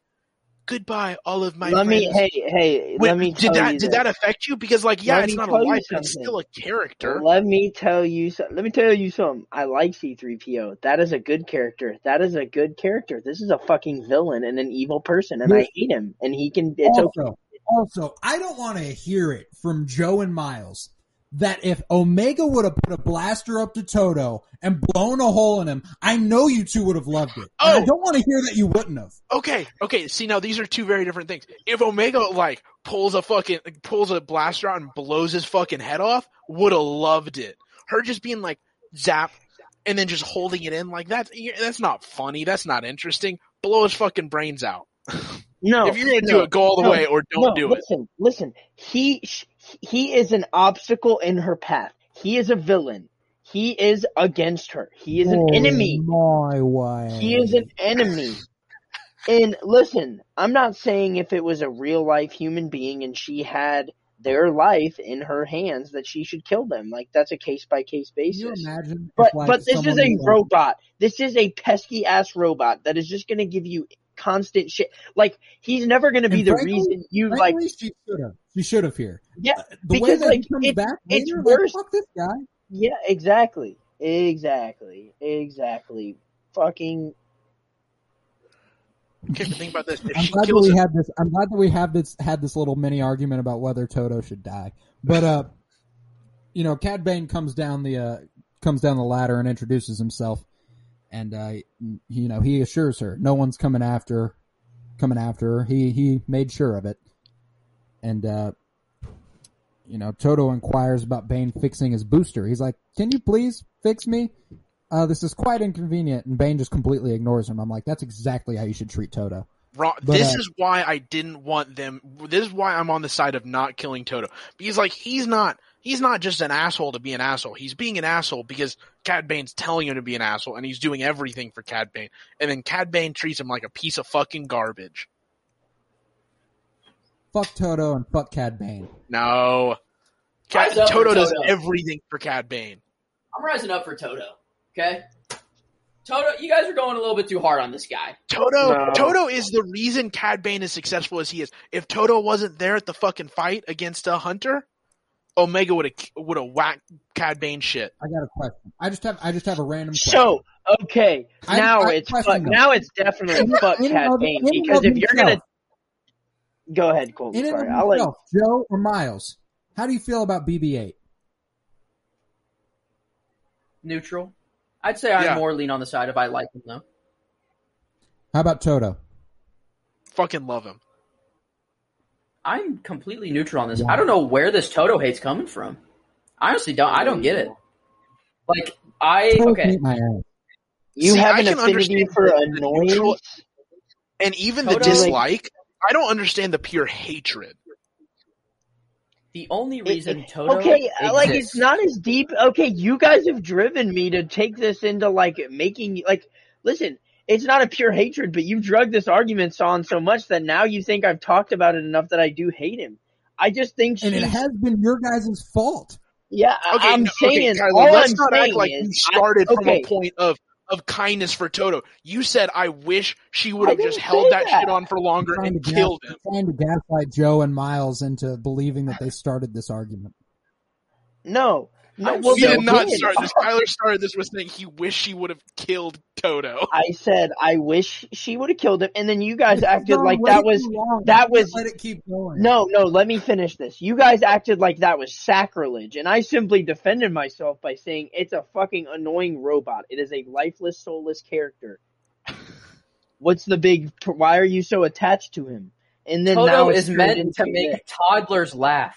[SPEAKER 4] "Goodbye all of my
[SPEAKER 2] let
[SPEAKER 4] friends."
[SPEAKER 2] me, hey, hey,
[SPEAKER 4] Wait,
[SPEAKER 2] let me
[SPEAKER 4] did that
[SPEAKER 2] you
[SPEAKER 4] did
[SPEAKER 2] this.
[SPEAKER 4] that affect you? Because like, yeah,
[SPEAKER 2] Let
[SPEAKER 4] it's not a
[SPEAKER 2] tell
[SPEAKER 4] life, but it's still a character.
[SPEAKER 2] Let me tell you. So, let me tell you something. I like C-3PO. That is a good character. That is a good character. This is a fucking villain and an evil person, and
[SPEAKER 1] Yeah.
[SPEAKER 2] I hate him. And he can. It's okay.
[SPEAKER 1] also, also, I don't want to hear it from Joe and Miles that if Omega would have put a blaster up to Todo and blown a hole in him, I know you two would have loved it. And I
[SPEAKER 4] Oh.
[SPEAKER 1] don't want to hear that you wouldn't have.
[SPEAKER 4] Okay, okay. See now, these are two very different things. If Omega like pulls a fucking pulls a blaster out and blows his fucking head off, would have loved it. Her just being like zap and then just holding it in like that. That's not funny. That's not interesting. Blow his fucking brains out.
[SPEAKER 2] No,
[SPEAKER 4] if you're gonna
[SPEAKER 2] no,
[SPEAKER 4] do it, go all the
[SPEAKER 2] no,
[SPEAKER 4] way or don't
[SPEAKER 2] no,
[SPEAKER 4] do it.
[SPEAKER 2] listen, Listen, he sh- he is an obstacle in her path. He is a villain. He is against her. He is an
[SPEAKER 1] Oh,
[SPEAKER 2] enemy.
[SPEAKER 1] My way.
[SPEAKER 2] He is an enemy. And listen, I'm not saying if it was a real life human being and she had their life in her hands that she should kill them. Like that's a case by case basis. But
[SPEAKER 1] if, like,
[SPEAKER 2] but this is a robot. This is a pesky ass robot that is just gonna give you constant shit. Like he's never gonna be
[SPEAKER 1] And
[SPEAKER 2] the
[SPEAKER 1] frankly-
[SPEAKER 2] reason you like.
[SPEAKER 1] Frankly, she should have. She should have here.
[SPEAKER 2] Yeah,
[SPEAKER 1] Uh, the way
[SPEAKER 2] because,
[SPEAKER 1] that
[SPEAKER 2] like,
[SPEAKER 1] he comes
[SPEAKER 2] it's-
[SPEAKER 1] back
[SPEAKER 2] it's
[SPEAKER 1] later,
[SPEAKER 2] worse.
[SPEAKER 1] like, fuck this guy.
[SPEAKER 2] Yeah, exactly, exactly, exactly. Fucking
[SPEAKER 4] Okay, but think about this. If
[SPEAKER 1] I'm glad that we
[SPEAKER 4] him,
[SPEAKER 1] had this. I'm glad that we have this had this little mini argument about whether Todo should die. But uh, you know, Cad Bane comes down the uh comes down the ladder and introduces himself, and uh, you know, he assures her no one's coming after coming after her. He he made sure of it, and uh, you know, Todo inquires about Bane fixing his booster. He's like, "Can you please fix me?" Uh, this is quite inconvenient, and Bane just completely ignores him. I'm like, that's exactly how you should treat Todo.
[SPEAKER 4] Wrong.
[SPEAKER 1] But,
[SPEAKER 4] this
[SPEAKER 1] uh,
[SPEAKER 4] is why I didn't want them. This is why I'm on the side of not killing Todo because like he's not. He's not just an asshole to be an asshole. He's being an asshole because Cad Bane's telling him to be an asshole, and he's doing everything for Cad Bane. And then Cad Bane treats him like a piece of fucking garbage.
[SPEAKER 1] Fuck Todo and fuck Cad Bane.
[SPEAKER 4] No, Cad,
[SPEAKER 3] Rise up for
[SPEAKER 4] Todo does everything for Cad Bane.
[SPEAKER 3] I'm rising up for Todo. Okay, Todo, you guys are going a little bit too hard on this guy.
[SPEAKER 4] Todo,
[SPEAKER 2] No.
[SPEAKER 4] Todo is the reason Cad Bane is successful as he is. If Todo wasn't there at the fucking fight against a Hunter, Omega would have would have whacked Cad Bane shit.
[SPEAKER 1] I got a question. I just have I just have a random question.
[SPEAKER 2] so okay.
[SPEAKER 1] I-
[SPEAKER 2] Now
[SPEAKER 1] I
[SPEAKER 2] it's
[SPEAKER 1] question
[SPEAKER 2] fuck, now it's definitely fuck
[SPEAKER 1] In and
[SPEAKER 2] Cat
[SPEAKER 1] of-
[SPEAKER 2] Bane because if you're gonna go ahead, Cole.
[SPEAKER 1] in
[SPEAKER 2] Sorry, I'll let
[SPEAKER 1] Joe or Miles, how do you feel about BB-8?
[SPEAKER 3] Neutral. I'd say I
[SPEAKER 4] Yeah.
[SPEAKER 3] more lean on the side if I like him though.
[SPEAKER 1] How about Todo?
[SPEAKER 4] Fucking love him.
[SPEAKER 3] I'm completely neutral on this. I don't know where this Todo hate's coming from. I honestly don't. I don't get it. Like I
[SPEAKER 1] Todo
[SPEAKER 3] okay.
[SPEAKER 1] my ass.
[SPEAKER 2] you
[SPEAKER 4] See,
[SPEAKER 2] have
[SPEAKER 4] I
[SPEAKER 2] an
[SPEAKER 4] can
[SPEAKER 2] affinity for
[SPEAKER 4] the- the
[SPEAKER 2] annoyance.
[SPEAKER 4] neutral- And even the
[SPEAKER 3] Todo-
[SPEAKER 4] dislike, I don't understand the pure hatred.
[SPEAKER 3] The only reason
[SPEAKER 2] it-
[SPEAKER 3] Todo
[SPEAKER 2] okay, uh, like it's not as deep. Okay, you guys have driven me to take this into like making like. Listen, it's not a pure hatred, but you've drugged this argument on so much that now you think I've talked about it enough that I do hate him. I just think
[SPEAKER 1] And it has been your guys' fault.
[SPEAKER 2] Yeah, I-
[SPEAKER 4] Okay,
[SPEAKER 2] I'm
[SPEAKER 4] no,
[SPEAKER 2] saying
[SPEAKER 4] okay, Tyler,
[SPEAKER 2] all
[SPEAKER 4] let's
[SPEAKER 2] I'm
[SPEAKER 4] not
[SPEAKER 2] saying
[SPEAKER 4] act like
[SPEAKER 2] is
[SPEAKER 4] you started
[SPEAKER 2] I-
[SPEAKER 4] from a point of of kindness for Todo. You said, "I wish she would have just held that,
[SPEAKER 2] that.
[SPEAKER 4] shit on for longer
[SPEAKER 1] Trying
[SPEAKER 4] and
[SPEAKER 1] to,
[SPEAKER 4] killed him."
[SPEAKER 1] trying to gaslight Joe and Miles into believing that they started this argument.
[SPEAKER 2] No, no. Well,
[SPEAKER 4] He
[SPEAKER 3] so
[SPEAKER 4] did not
[SPEAKER 2] did.
[SPEAKER 4] start this. Tyler started this with saying he wished she would have killed Todo.
[SPEAKER 2] I said I wish she would have killed him, and then you guys
[SPEAKER 1] It's
[SPEAKER 2] acted
[SPEAKER 1] gone
[SPEAKER 2] like that was
[SPEAKER 1] long.
[SPEAKER 2] that was-
[SPEAKER 1] let it keep going.
[SPEAKER 2] No, no, let me finish this. You guys acted like that was sacrilege, and I simply defended myself by saying it's a fucking annoying robot. It is a lifeless, soulless character. What's the big? Why are you so attached to him? And then now
[SPEAKER 3] Todo
[SPEAKER 2] it's
[SPEAKER 3] is meant to make
[SPEAKER 2] this.
[SPEAKER 3] toddlers laugh.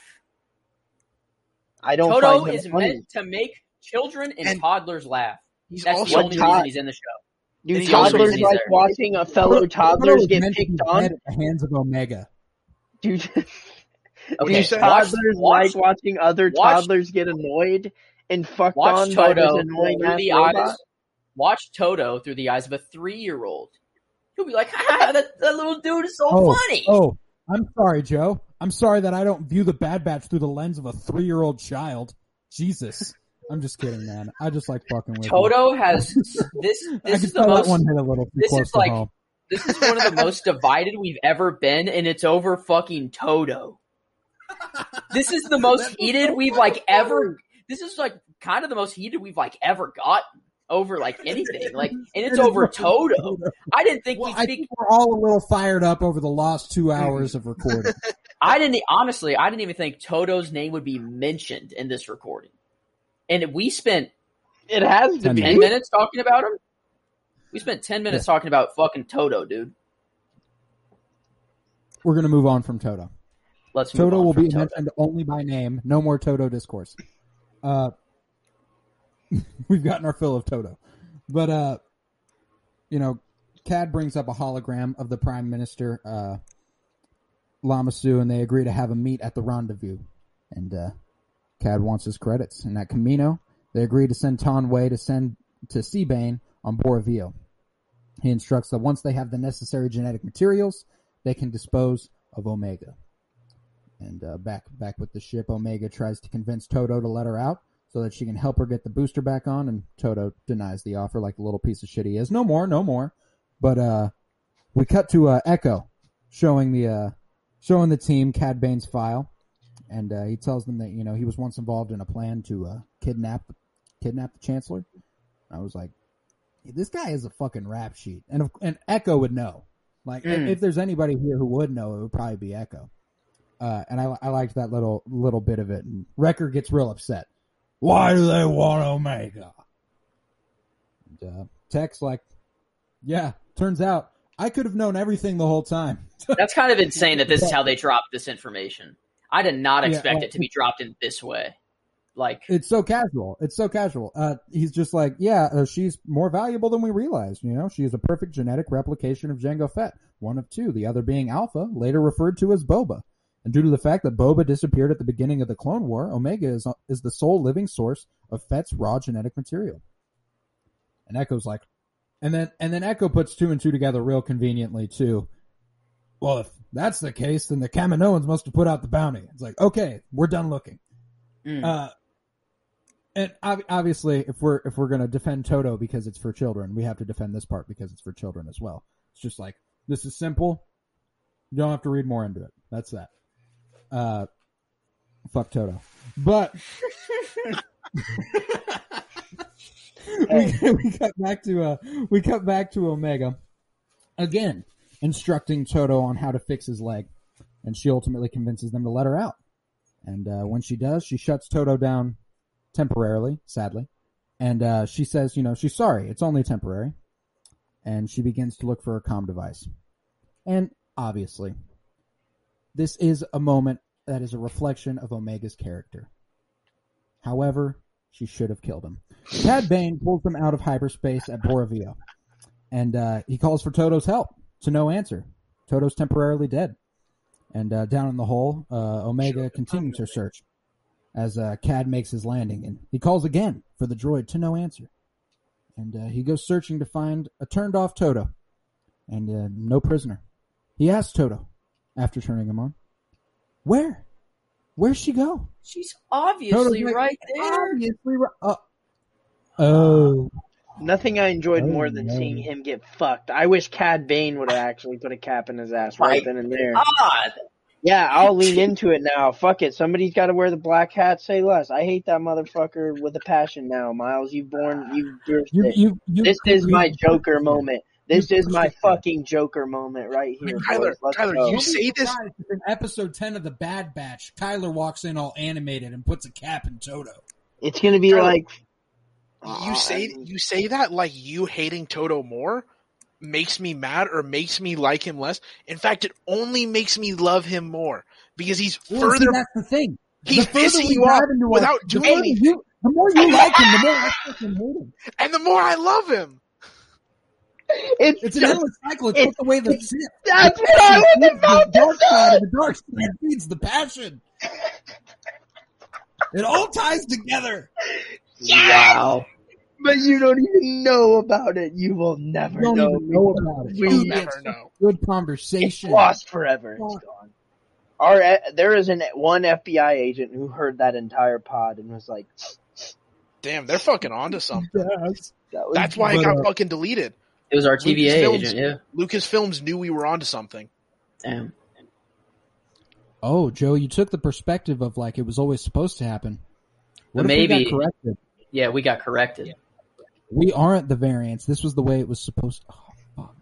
[SPEAKER 2] I don't
[SPEAKER 3] Todo
[SPEAKER 2] find him
[SPEAKER 3] is
[SPEAKER 2] funny.
[SPEAKER 3] meant to make children and,
[SPEAKER 4] And-
[SPEAKER 3] toddlers laugh.
[SPEAKER 4] He's
[SPEAKER 3] That's
[SPEAKER 4] also
[SPEAKER 3] the only
[SPEAKER 2] Todd-
[SPEAKER 3] reason he's in the show.
[SPEAKER 2] Do
[SPEAKER 4] and he's also
[SPEAKER 2] toddlers like
[SPEAKER 3] there.
[SPEAKER 2] watching a fellow
[SPEAKER 1] Todo
[SPEAKER 2] toddlers
[SPEAKER 1] is
[SPEAKER 2] get
[SPEAKER 1] meant to
[SPEAKER 2] picked on?
[SPEAKER 1] at the hands of Omega.
[SPEAKER 2] Dude,
[SPEAKER 3] Okay,
[SPEAKER 4] you
[SPEAKER 2] toddlers
[SPEAKER 3] watch,
[SPEAKER 2] like watching other
[SPEAKER 3] watch-
[SPEAKER 2] toddlers get annoyed and fucked
[SPEAKER 3] watch
[SPEAKER 2] on by this
[SPEAKER 3] Todo
[SPEAKER 2] annoying
[SPEAKER 3] through the
[SPEAKER 2] robot.
[SPEAKER 3] eyes. Watch Todo through the eyes of a three-year-old. He'll be like, "Ha, that, that little dude is so
[SPEAKER 1] Oh,
[SPEAKER 3] funny."
[SPEAKER 1] oh, I'm sorry, Joe. I'm sorry that I don't view the Bad Batch through the lens of a three year old child. Jesus. I'm just kidding, man. I just like fucking with you.
[SPEAKER 3] Todo has this. This is the most.
[SPEAKER 1] one hit a little
[SPEAKER 3] this
[SPEAKER 1] close
[SPEAKER 3] is like-
[SPEAKER 1] home.
[SPEAKER 3] This is one of the most divided we've ever been, and it's over fucking Todo. This is the most heated we've like ever. This is like kind of the most heated we've like ever gotten over like anything. Like, and it's over Todo. I didn't think
[SPEAKER 1] Well,
[SPEAKER 3] we'd
[SPEAKER 1] I
[SPEAKER 3] speak.
[SPEAKER 1] think we're all a little fired up over the last two hours of recording.
[SPEAKER 3] I didn't honestly. I didn't even think Todo's name would be mentioned in this recording, and we spent
[SPEAKER 2] It has to
[SPEAKER 1] Ten
[SPEAKER 2] be.
[SPEAKER 3] ten minutes talking about him. We spent ten minutes talking about fucking Todo, dude.
[SPEAKER 1] We're gonna move on from Todo.
[SPEAKER 3] Let's move
[SPEAKER 1] Todo
[SPEAKER 3] on
[SPEAKER 1] will
[SPEAKER 3] from
[SPEAKER 1] be
[SPEAKER 3] Todo.
[SPEAKER 1] mentioned only by name. No more Todo discourse. Uh, we've gotten our fill of Todo, but uh, you know, Cad brings up a hologram of the Prime Minister, uh, Lama Su, and they agree to have a meet at the rendezvous. And uh, Cad wants his credits. And at Kamino, they agree to send Taun We to send to Seabane on Bora Vio. He instructs that once they have the necessary genetic materials, they can dispose of Omega. And uh, back back with the ship, Omega tries to convince Todo to let her out so that she can help her get the booster back on, and Todo denies the offer like the little piece of shit he is. No more, no more. But uh, we cut to uh, Echo showing the uh, showing the team Cad Bane's file, and uh, he tells them that you know he was once involved in a plan to uh, kidnap kidnap the Chancellor. I was like, this guy is a fucking rap sheet, and and Echo would know. Like, if-
[SPEAKER 3] Mm.
[SPEAKER 1] if there's anybody here who would know, it would probably be Echo. Uh, and I, I liked that little little bit of it. And Wrecker gets real upset. Why do they want Omega? And, uh, Tech's like, yeah. Turns out I could have known everything the whole time.
[SPEAKER 3] That's kind of insane that this is how they dropped this information. I did not
[SPEAKER 1] Yeah,
[SPEAKER 3] expect
[SPEAKER 1] well-
[SPEAKER 3] it to be dropped in this way. Like,
[SPEAKER 1] It's so casual. It's so casual. Uh, he's just like, yeah, uh, she's more valuable than we realized. You know, she is a perfect genetic replication of Jango Fett, one of two, the other being Alpha, later referred to as Boba. And due to the fact that Boba disappeared at the beginning of the Clone War, Omega is is the sole living source of Fett's raw genetic material. And Echo's like, and then and then Echo puts two and two together real conveniently too. Well, if that's the case, then the Kaminoans must have put out the bounty. It's like, okay, we're done looking.
[SPEAKER 3] mm,
[SPEAKER 1] Uh, and ob- obviously, if we're if we're gonna defend Todo because it's for children, we have to defend this part because it's for children as well. It's just like this is simple. You don't have to read more into it. That's that. Uh, fuck Todo. But we, we cut back to uh we cut back to Omega again, instructing Todo on how to fix his leg, and she ultimately convinces them to let her out. And uh, when she does, she shuts Todo down temporarily, sadly. And uh, she says, you know, she's sorry. It's only temporary. And she begins to look for a comm device. And obviously, this is a moment that is a reflection of Omega's character. However, she should have killed him. Cad Bane pulls them out of hyperspace at Bora Vio. And uh, he calls for Todo's help. To no answer. Todo's temporarily dead. And uh, down in the hole, uh, Omega continues her search as uh, Cad makes his landing, and he calls again for the droid to no answer. And uh, he goes searching to find a turned off Todo, and uh, no prisoner. He asks Todo, after turning him on, "Where? Where'd she go?"
[SPEAKER 3] she's obviously
[SPEAKER 1] like,
[SPEAKER 3] right there.
[SPEAKER 1] Obviously, ri- uh, oh,
[SPEAKER 2] Nothing I enjoyed
[SPEAKER 1] Oh,
[SPEAKER 2] more than
[SPEAKER 1] no.
[SPEAKER 2] seeing him get fucked. I wish Cad Bane would have actually put a cap in his ass right
[SPEAKER 3] Right.
[SPEAKER 2] then and there.
[SPEAKER 3] God,
[SPEAKER 2] Yeah, I'll lean into it now. Fuck it. Somebody's got to wear the black hat. Say less. I hate that motherfucker with a passion now, Miles. You've born. You've
[SPEAKER 1] you, you, you,
[SPEAKER 2] This is
[SPEAKER 1] you-
[SPEAKER 2] my Joker moment. This is my fucking Joker moment right here.
[SPEAKER 4] Tyler,
[SPEAKER 2] boys. Let's
[SPEAKER 4] Tyler,
[SPEAKER 2] go.
[SPEAKER 4] you say this.
[SPEAKER 1] Surprised In episode ten of the Bad Batch, Tyler walks in all animated and puts a cap in Todo.
[SPEAKER 2] It's gonna be
[SPEAKER 4] Tyler,
[SPEAKER 2] like
[SPEAKER 4] You oh, say you say that like you hating Todo more makes me mad or makes me like him less. In fact, it only makes me love him more because he's
[SPEAKER 1] Well, see,
[SPEAKER 4] further.
[SPEAKER 1] that's the thing.
[SPEAKER 4] He's
[SPEAKER 1] the
[SPEAKER 4] pissing you off
[SPEAKER 1] dive into our-
[SPEAKER 4] without doing anything.
[SPEAKER 1] You, the more you like him, the more I fucking hate him.
[SPEAKER 4] and the more I love him.
[SPEAKER 2] It's,
[SPEAKER 1] It's an endless cycle. It's
[SPEAKER 2] it-
[SPEAKER 1] not the way the
[SPEAKER 2] that's what I was
[SPEAKER 1] the
[SPEAKER 2] about to
[SPEAKER 1] dark
[SPEAKER 2] say.
[SPEAKER 1] side and the dark side feeds the passion. It all ties together.
[SPEAKER 3] Wow.
[SPEAKER 2] But you don't even know about it. You will never
[SPEAKER 1] You don't
[SPEAKER 2] know.
[SPEAKER 1] even know about it.
[SPEAKER 2] We
[SPEAKER 1] Dude,
[SPEAKER 4] never
[SPEAKER 1] it's
[SPEAKER 4] know.
[SPEAKER 1] Good conversation.
[SPEAKER 2] It's
[SPEAKER 1] conversation.
[SPEAKER 2] lost forever. It's
[SPEAKER 1] Fuck.
[SPEAKER 2] gone. Our eh, there is an one FBI agent who heard that entire pod and was like,
[SPEAKER 4] Damn, they're fucking onto something.
[SPEAKER 1] Yes.
[SPEAKER 2] that
[SPEAKER 4] That's why it got
[SPEAKER 1] uh,
[SPEAKER 4] fucking deleted.
[SPEAKER 3] It was our TVA
[SPEAKER 4] Lucasfilms-
[SPEAKER 3] agent, yeah.
[SPEAKER 4] Lucasfilms knew we were onto something.
[SPEAKER 3] Damn.
[SPEAKER 1] Oh, Joe, you took the perspective of like it was always supposed to happen. What
[SPEAKER 3] But
[SPEAKER 1] if we
[SPEAKER 3] maybe-
[SPEAKER 1] got corrected?
[SPEAKER 3] Yeah, we got corrected.
[SPEAKER 1] We aren't the variants. This was the way it was supposed. Oh, fuck.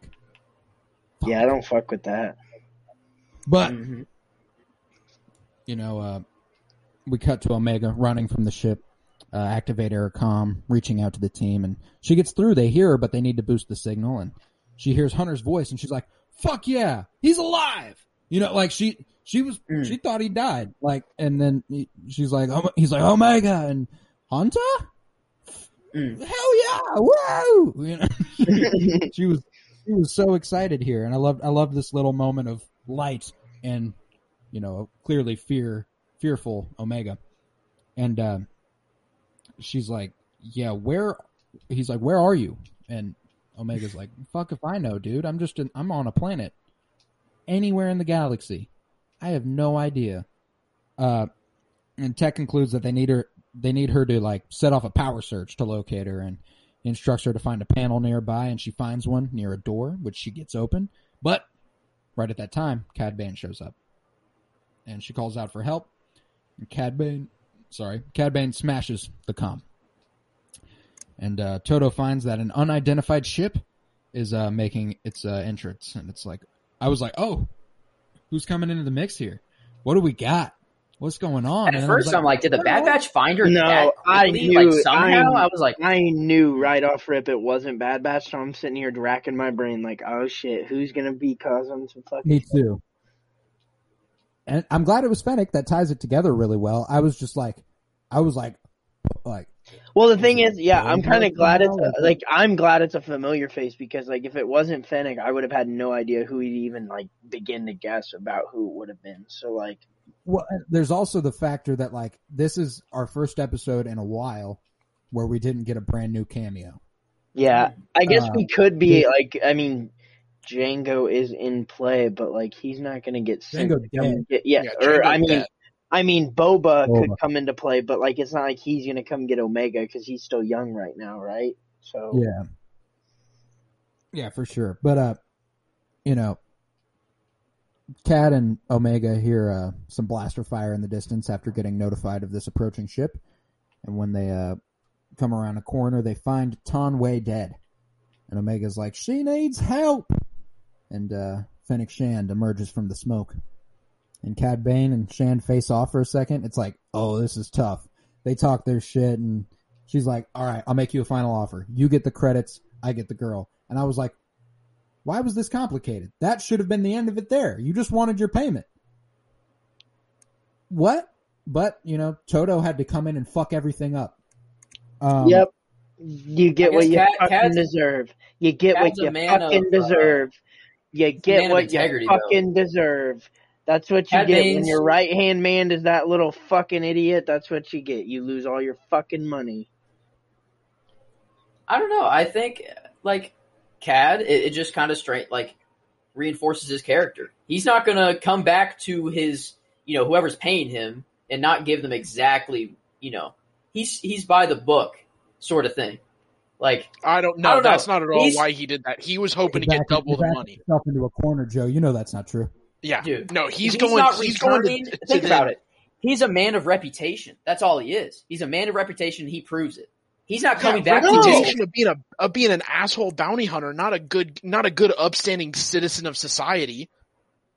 [SPEAKER 2] Yeah, I don't fuck with that.
[SPEAKER 1] But
[SPEAKER 3] Mhm.
[SPEAKER 1] you know, uh, we cut to Omega running from the ship, uh, activate Aircom, reaching out to the team, and she gets through. They hear her, but they need to boost the signal, and she hears Hunter's voice, and she's like, "Fuck yeah, he's alive!" You know, like she she was
[SPEAKER 3] Mm.
[SPEAKER 1] she thought he died, like, and then he, she's like, "Om- "He's like Omega and Hunter."
[SPEAKER 3] Mm.
[SPEAKER 1] Hell yeah! Woo! You know, she was she was so excited here, and I loved I loved this little moment of light and you know clearly fear fearful Omega, and uh, she's like, "Yeah, where?" He's like, "Where are you?" And Omega's like, "Fuck if I know, dude. I'm just I'm on a planet anywhere in the galaxy. I have no idea." Uh, and Tech concludes that they need her they need her to like set off a power search to locate her and instructs her to find a panel nearby and she finds one near a door which she gets open but right at that time cad bane shows up and she calls out for help and cad bane sorry cad bane smashes the com and uh, todo finds that an unidentified ship is uh, making its uh, entrance. And it's like i was like oh who's coming into the mix here? What do we got? What's going on?
[SPEAKER 3] At
[SPEAKER 1] And I was
[SPEAKER 3] first, I'm like, did the Bad Batch find her
[SPEAKER 2] No,
[SPEAKER 3] that
[SPEAKER 2] I knew-
[SPEAKER 3] like somehow,
[SPEAKER 2] I-
[SPEAKER 3] I, was like,
[SPEAKER 2] I knew right off rip it wasn't Bad Batch, so I'm sitting here racking my brain like, oh shit, who's gonna be causing some fucking
[SPEAKER 1] Me too. And I'm glad it was Fennec that ties it together really well. I was just like, I was like, like,
[SPEAKER 2] Well, the thing is, yeah, I'm kind of glad it's a, like I'm glad it's a familiar face because like if it wasn't Fennec, I would have had no idea who he'd even like begin to guess about who it would have been. So like,
[SPEAKER 1] well, there's also the factor that like this is our first episode in a while where we didn't get a brand new cameo.
[SPEAKER 2] yeah, I guess
[SPEAKER 1] Uh,
[SPEAKER 2] we could be like, I mean, Jango is in play, but like he's not gonna get sent.
[SPEAKER 1] Jango
[SPEAKER 2] to come get- yeah,
[SPEAKER 4] Yeah,
[SPEAKER 2] or I mean,
[SPEAKER 4] dead.
[SPEAKER 2] I mean, Boba, could come into play, but like it's not like he's gonna come get Omega because he's still young right now, right? So
[SPEAKER 1] Yeah. Yeah, for sure. But uh you know Cad and Omega hear uh some blaster fire in the distance after getting notified of this approaching ship. And when they uh come around a corner they find Taun We dead. And Omega's like, She needs help and uh Fennec Shand emerges from the smoke. And Cad Bane and Shand face off for a second. It's like, oh, this is tough. They talk their shit and she's like, all right, I'll make you a final offer. You get the credits, I get the girl. And I was like, why was this complicated? That should have been the end of it there. You just wanted your payment. What? But, you know, Todo had to come in and fuck everything up. Um,
[SPEAKER 2] Yep. You get what you
[SPEAKER 3] Cat-
[SPEAKER 2] fucking
[SPEAKER 3] Cat's-
[SPEAKER 2] deserve. You get what you fucking
[SPEAKER 3] of, uh,
[SPEAKER 2] deserve. You get what you fucking deserve. That's what you
[SPEAKER 3] Cat
[SPEAKER 2] get when your right hand man is that little fucking idiot. That's what you get. You lose all your fucking money.
[SPEAKER 3] I don't know. I think like Cad, it, it just kind of straight like reinforces his character. He's not gonna come back to his you know whoever's paying him and not give them exactly you know he's he's by the book sort of thing. Like
[SPEAKER 4] I don't know.
[SPEAKER 3] I don't know.
[SPEAKER 4] That's not at all
[SPEAKER 3] He's-
[SPEAKER 4] why he did that. He was hoping to get double the
[SPEAKER 1] backing
[SPEAKER 4] money.
[SPEAKER 1] Yourself into a corner, Joe. You know that's not true.
[SPEAKER 4] Yeah.
[SPEAKER 3] Dude,
[SPEAKER 4] no, he's,
[SPEAKER 3] he's
[SPEAKER 4] going.
[SPEAKER 3] not
[SPEAKER 4] he's going to,
[SPEAKER 3] returning-
[SPEAKER 4] to
[SPEAKER 3] think
[SPEAKER 4] the-
[SPEAKER 3] about it. He's a man of reputation. That's all he is. He's a man of reputation. He proves it. He's not coming
[SPEAKER 4] yeah,
[SPEAKER 3] back to
[SPEAKER 4] reputation
[SPEAKER 3] jail.
[SPEAKER 4] of being a of being an asshole bounty hunter, not a good, not a good upstanding citizen of society.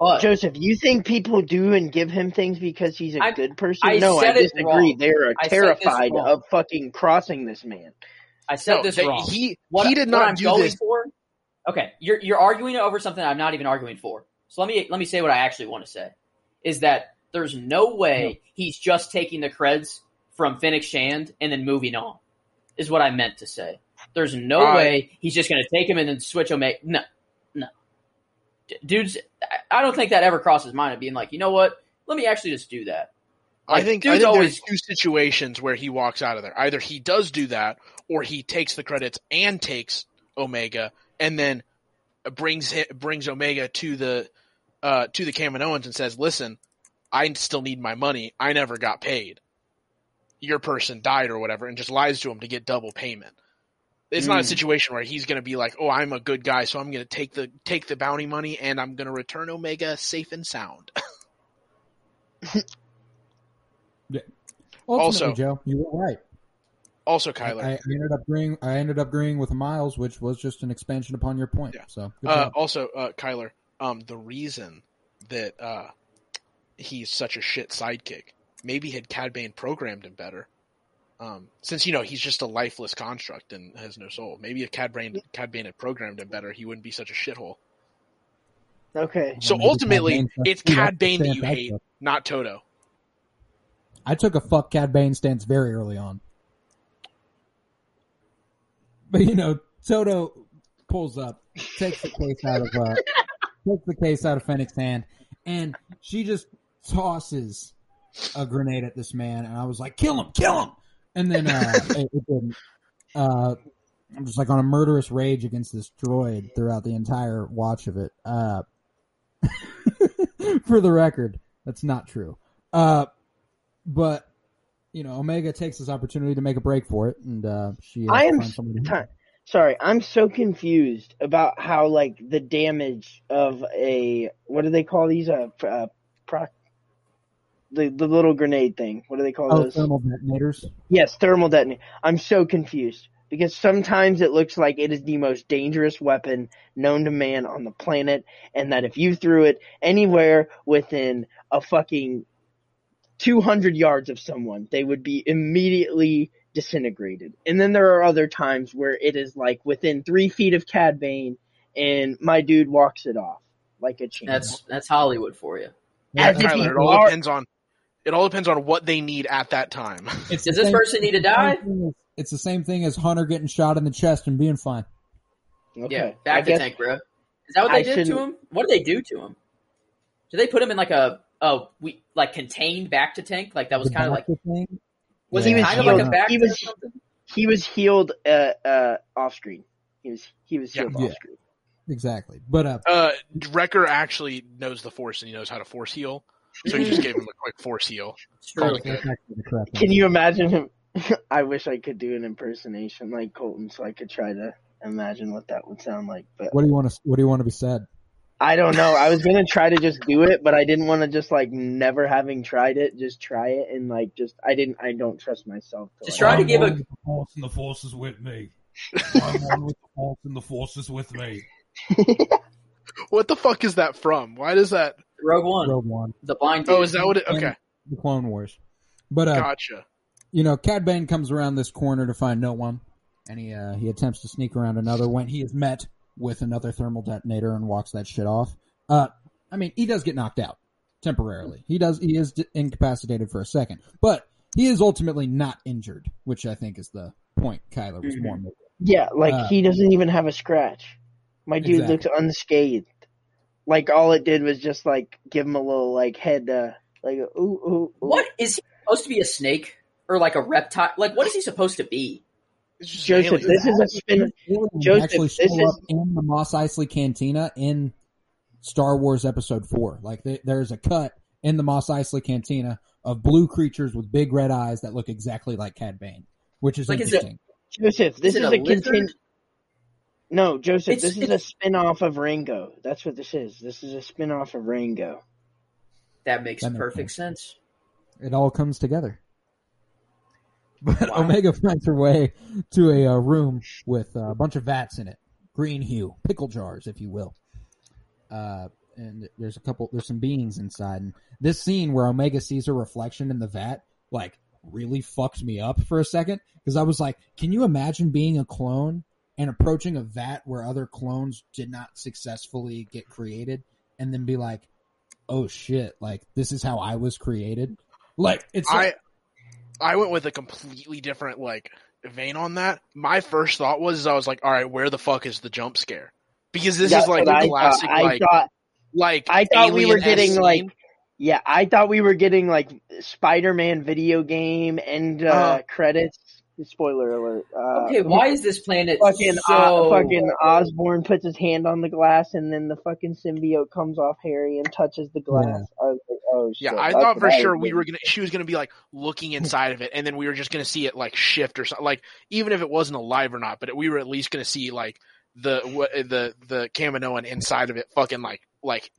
[SPEAKER 3] But
[SPEAKER 2] Joseph, you think people do and give him things because he's a
[SPEAKER 3] I-
[SPEAKER 2] good person?
[SPEAKER 3] I
[SPEAKER 2] no, I
[SPEAKER 3] said it
[SPEAKER 2] disagree.
[SPEAKER 3] wrong.
[SPEAKER 2] They're
[SPEAKER 3] I said this
[SPEAKER 2] terrified of fucking crossing this man.
[SPEAKER 3] I said
[SPEAKER 4] No,
[SPEAKER 3] this wrong.
[SPEAKER 4] he
[SPEAKER 3] what,
[SPEAKER 4] he did
[SPEAKER 3] what
[SPEAKER 4] not
[SPEAKER 3] I'm
[SPEAKER 4] do
[SPEAKER 3] going
[SPEAKER 4] this.
[SPEAKER 3] for. Okay, you're you're arguing over something I'm not even arguing for. So let me let me say what I actually want to say is that there's no way he's just taking the creds from Fennec Shand and then moving on. Is what I meant to say. There's no way he's just going to take him and then switch Omega. No, no, dudes. I- don't think that ever crosses mind of being like, you know what? Let me actually just do that.
[SPEAKER 4] I think, I think
[SPEAKER 3] always
[SPEAKER 4] there's two situations where he walks out of there. Either he does do that, or he takes the credits and takes Omega, and then brings brings Omega to the uh, to the Kaminoans and says, "Listen, I still need my money. I never got paid. Your person died or whatever," and just lies to him to get double payment. It's not a
[SPEAKER 3] Mm.
[SPEAKER 4] situation where he's going to be like, "Oh, I'm a good guy, so I'm going to take the take the bounty money and I'm going to return Omega safe and sound."
[SPEAKER 1] Ultimately,
[SPEAKER 4] Also-
[SPEAKER 1] Joe, you were right.
[SPEAKER 4] also,
[SPEAKER 1] I,
[SPEAKER 4] Kyler,
[SPEAKER 1] I ended up agreeing. I ended up agreeing with Miles, which was just an expansion upon your point.
[SPEAKER 4] Yeah.
[SPEAKER 1] So,
[SPEAKER 4] Uh, also, uh, Kyler, um, the reason that uh, he's such a shit sidekick, maybe had Cad Bane programmed him better. Um, since you know he's just a lifeless construct and has no soul. Maybe if Cad Bane, Cad Bane had programmed him better, he wouldn't be such a shithole.
[SPEAKER 2] Okay.
[SPEAKER 4] So
[SPEAKER 1] Maybe Cad
[SPEAKER 4] ultimately, it's Cad Bane that you hate, not Todo.
[SPEAKER 1] I took a fuck Cad Bane stance very early on. But you know, Todo pulls up, takes the case out of uh, takes the case out of Fennec's hand, and she just tosses a grenade at this man, and I was like, "Kill him! Kill him!" And then uh, it, it didn't. Uh, I'm just like on a murderous rage against this droid throughout the entire watch of it. Uh, for the record, that's not true. Uh, but you know, Omega takes this opportunity to make a break for it, and uh, she. Uh,
[SPEAKER 2] I am
[SPEAKER 1] finds somebody to-
[SPEAKER 2] Ti- Sorry, I'm so confused about how like the damage of a what do they call these uh, uh proc the the little grenade thing. What do they call
[SPEAKER 1] Oh,
[SPEAKER 2] those?
[SPEAKER 1] thermal detonators.
[SPEAKER 2] Yes, thermal detonator. I'm so confused because sometimes it looks like it is the most dangerous weapon known to man on the planet, and that if you threw it anywhere within a fucking 200 yards of someone, they would be immediately disintegrated. And then there are other times where it is like within three feet of Cad Bane, and my dude walks it off like a champ.
[SPEAKER 3] That's that's Hollywood for you.
[SPEAKER 2] As if
[SPEAKER 4] Kyler,
[SPEAKER 2] he
[SPEAKER 4] it all
[SPEAKER 2] are-
[SPEAKER 4] depends on it all depends on what they need at that time.
[SPEAKER 1] It's
[SPEAKER 3] Does
[SPEAKER 1] the
[SPEAKER 3] this
[SPEAKER 1] same-
[SPEAKER 3] person need to die?
[SPEAKER 1] It's the same thing as Hunter getting shot in the chest and being fine.
[SPEAKER 2] okay.
[SPEAKER 3] Yeah,
[SPEAKER 2] I
[SPEAKER 3] back to
[SPEAKER 2] guess-
[SPEAKER 3] tank, bro. Is that what they
[SPEAKER 2] I
[SPEAKER 3] did to him? What did they do to him? Did they put him in like a oh we like contained back to tank? Like that was kind of like
[SPEAKER 1] thing.
[SPEAKER 3] was
[SPEAKER 1] Yeah.
[SPEAKER 3] he
[SPEAKER 2] was
[SPEAKER 3] kind of like a
[SPEAKER 2] healed-
[SPEAKER 3] back
[SPEAKER 2] he was-
[SPEAKER 3] something?
[SPEAKER 2] He was healed uh, uh, off screen. He was he was
[SPEAKER 4] Yeah.
[SPEAKER 2] healed
[SPEAKER 1] Yeah.
[SPEAKER 2] off screen.
[SPEAKER 1] Exactly, but uh,
[SPEAKER 4] Uh, Wrecker actually knows the force and he knows how to force heal, so he just gave him a quick force heal.
[SPEAKER 3] It's true.
[SPEAKER 4] Probably
[SPEAKER 1] that's actually the correct
[SPEAKER 2] Can you imagine him? I wish I could do an impersonation like Colton, so I could try to imagine what that would sound like. But
[SPEAKER 1] What do you want to? What do you want to be said?
[SPEAKER 2] I don't know. I was gonna try to just do it, but I didn't want to just like never having tried it, just try it and like just I didn't. I don't trust myself. To,
[SPEAKER 3] Just
[SPEAKER 2] like,
[SPEAKER 3] try to
[SPEAKER 5] I'm
[SPEAKER 3] give
[SPEAKER 5] one
[SPEAKER 3] a-
[SPEAKER 5] with the force and the force is with me. I'm one with the force and the force is with me.
[SPEAKER 4] What the fuck is that from? Why does that?
[SPEAKER 3] Rogue One,
[SPEAKER 1] Rogue One,
[SPEAKER 3] the blind.
[SPEAKER 4] Oh, is that what it? Okay,
[SPEAKER 1] the Clone Wars. But uh,
[SPEAKER 4] gotcha.
[SPEAKER 1] you know, Cad Bane comes around this corner to find no one, and he uh, he attempts to sneak around another when he is met with another thermal detonator and walks that shit off. Uh, I mean, he does get knocked out temporarily. He does. He is d- incapacitated for a second, but he is ultimately not injured, which I think is the point. Kyler was more making.
[SPEAKER 2] yeah, like
[SPEAKER 1] Uh,
[SPEAKER 2] he doesn't even have a scratch. My dude
[SPEAKER 1] Exactly.
[SPEAKER 2] looks unscathed. Like all it did was just like give him a little like head, uh, like ooh ooh. ooh.
[SPEAKER 3] What is he supposed to be? A snake or like a reptile? Like what is he supposed to be?
[SPEAKER 4] It's just an
[SPEAKER 2] Joseph,
[SPEAKER 4] alien.
[SPEAKER 2] this is a spin.
[SPEAKER 1] Aliens
[SPEAKER 2] Joseph,
[SPEAKER 1] actually
[SPEAKER 2] this
[SPEAKER 1] show
[SPEAKER 2] is-
[SPEAKER 1] up in the Mos Eisley Cantina in Star Wars Episode Four. Like they, there's a cut in the Mos Eisley Cantina of blue creatures with big red eyes that look exactly like Cad Bane, which is
[SPEAKER 3] Like, is it-
[SPEAKER 1] interesting.
[SPEAKER 2] Joseph, this
[SPEAKER 3] Is
[SPEAKER 2] is,
[SPEAKER 3] it
[SPEAKER 2] a,
[SPEAKER 3] a lizard?
[SPEAKER 2] contin- No, Joseph,
[SPEAKER 3] It's-
[SPEAKER 2] this is a
[SPEAKER 3] it's-
[SPEAKER 2] spin-off of Rango. That's what this is. This is a spin-off of Rango.
[SPEAKER 3] That makes
[SPEAKER 1] That makes
[SPEAKER 3] perfect sense.
[SPEAKER 1] It all comes together. But
[SPEAKER 3] Wow.
[SPEAKER 1] Omega finds her way to a uh, room with uh, a bunch of vats in it, green hue, pickle jars, if you will. Uh, and there's a couple, there's some beings inside. And this scene where Omega sees her reflection in the vat, like, really fucked me up for a second because I was like, can you imagine being a clone and approaching a vat where other clones did not successfully get created, and then be like, oh shit, like this is how I was created. Like it's
[SPEAKER 4] I
[SPEAKER 1] like,
[SPEAKER 4] I went with a completely different like vein on that, my first thought was I was like, all right, where the fuck is the jump scare? Because this
[SPEAKER 2] That's
[SPEAKER 4] is like classic,
[SPEAKER 2] thought. I
[SPEAKER 4] like
[SPEAKER 2] thought
[SPEAKER 4] like
[SPEAKER 2] I thought we were getting like yeah, I thought we were getting like Spider-Man video game and uh,
[SPEAKER 4] Uh-huh.
[SPEAKER 2] credits. Spoiler alert. Uh,
[SPEAKER 3] Okay, why is this planet
[SPEAKER 2] fucking
[SPEAKER 3] so
[SPEAKER 2] uh, fucking Osborn puts his hand on the glass and then the fucking symbiote comes off Harry and touches the glass. I was like, oh shit.
[SPEAKER 4] Yeah, I
[SPEAKER 2] that's
[SPEAKER 4] thought for
[SPEAKER 2] was
[SPEAKER 4] sure we were gonna. She was gonna be like looking inside of it, and then we were just gonna see it like shift or something. Like even if it wasn't alive or not, but we were at least gonna see like the what the the Kaminoan inside of it, fucking like like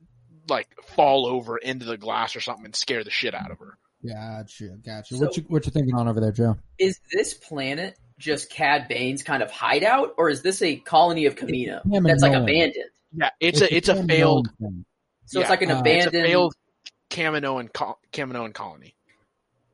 [SPEAKER 4] like fall over into the glass or something and scare the shit out of her.
[SPEAKER 1] Gotcha, gotcha.
[SPEAKER 3] So-
[SPEAKER 1] what you what you thinking on over there, Joe?
[SPEAKER 3] is this planet just Cad Bane's kind of hideout, or is this a colony of Kamino
[SPEAKER 1] It's
[SPEAKER 3] that's like abandoned?
[SPEAKER 4] Yeah, it's, a it's a
[SPEAKER 1] Kaminoan
[SPEAKER 4] failed
[SPEAKER 1] thing.
[SPEAKER 3] So it's like an
[SPEAKER 1] uh,
[SPEAKER 4] it's
[SPEAKER 3] abandoned.
[SPEAKER 4] a failed Kaminoan col- Kaminoan colony.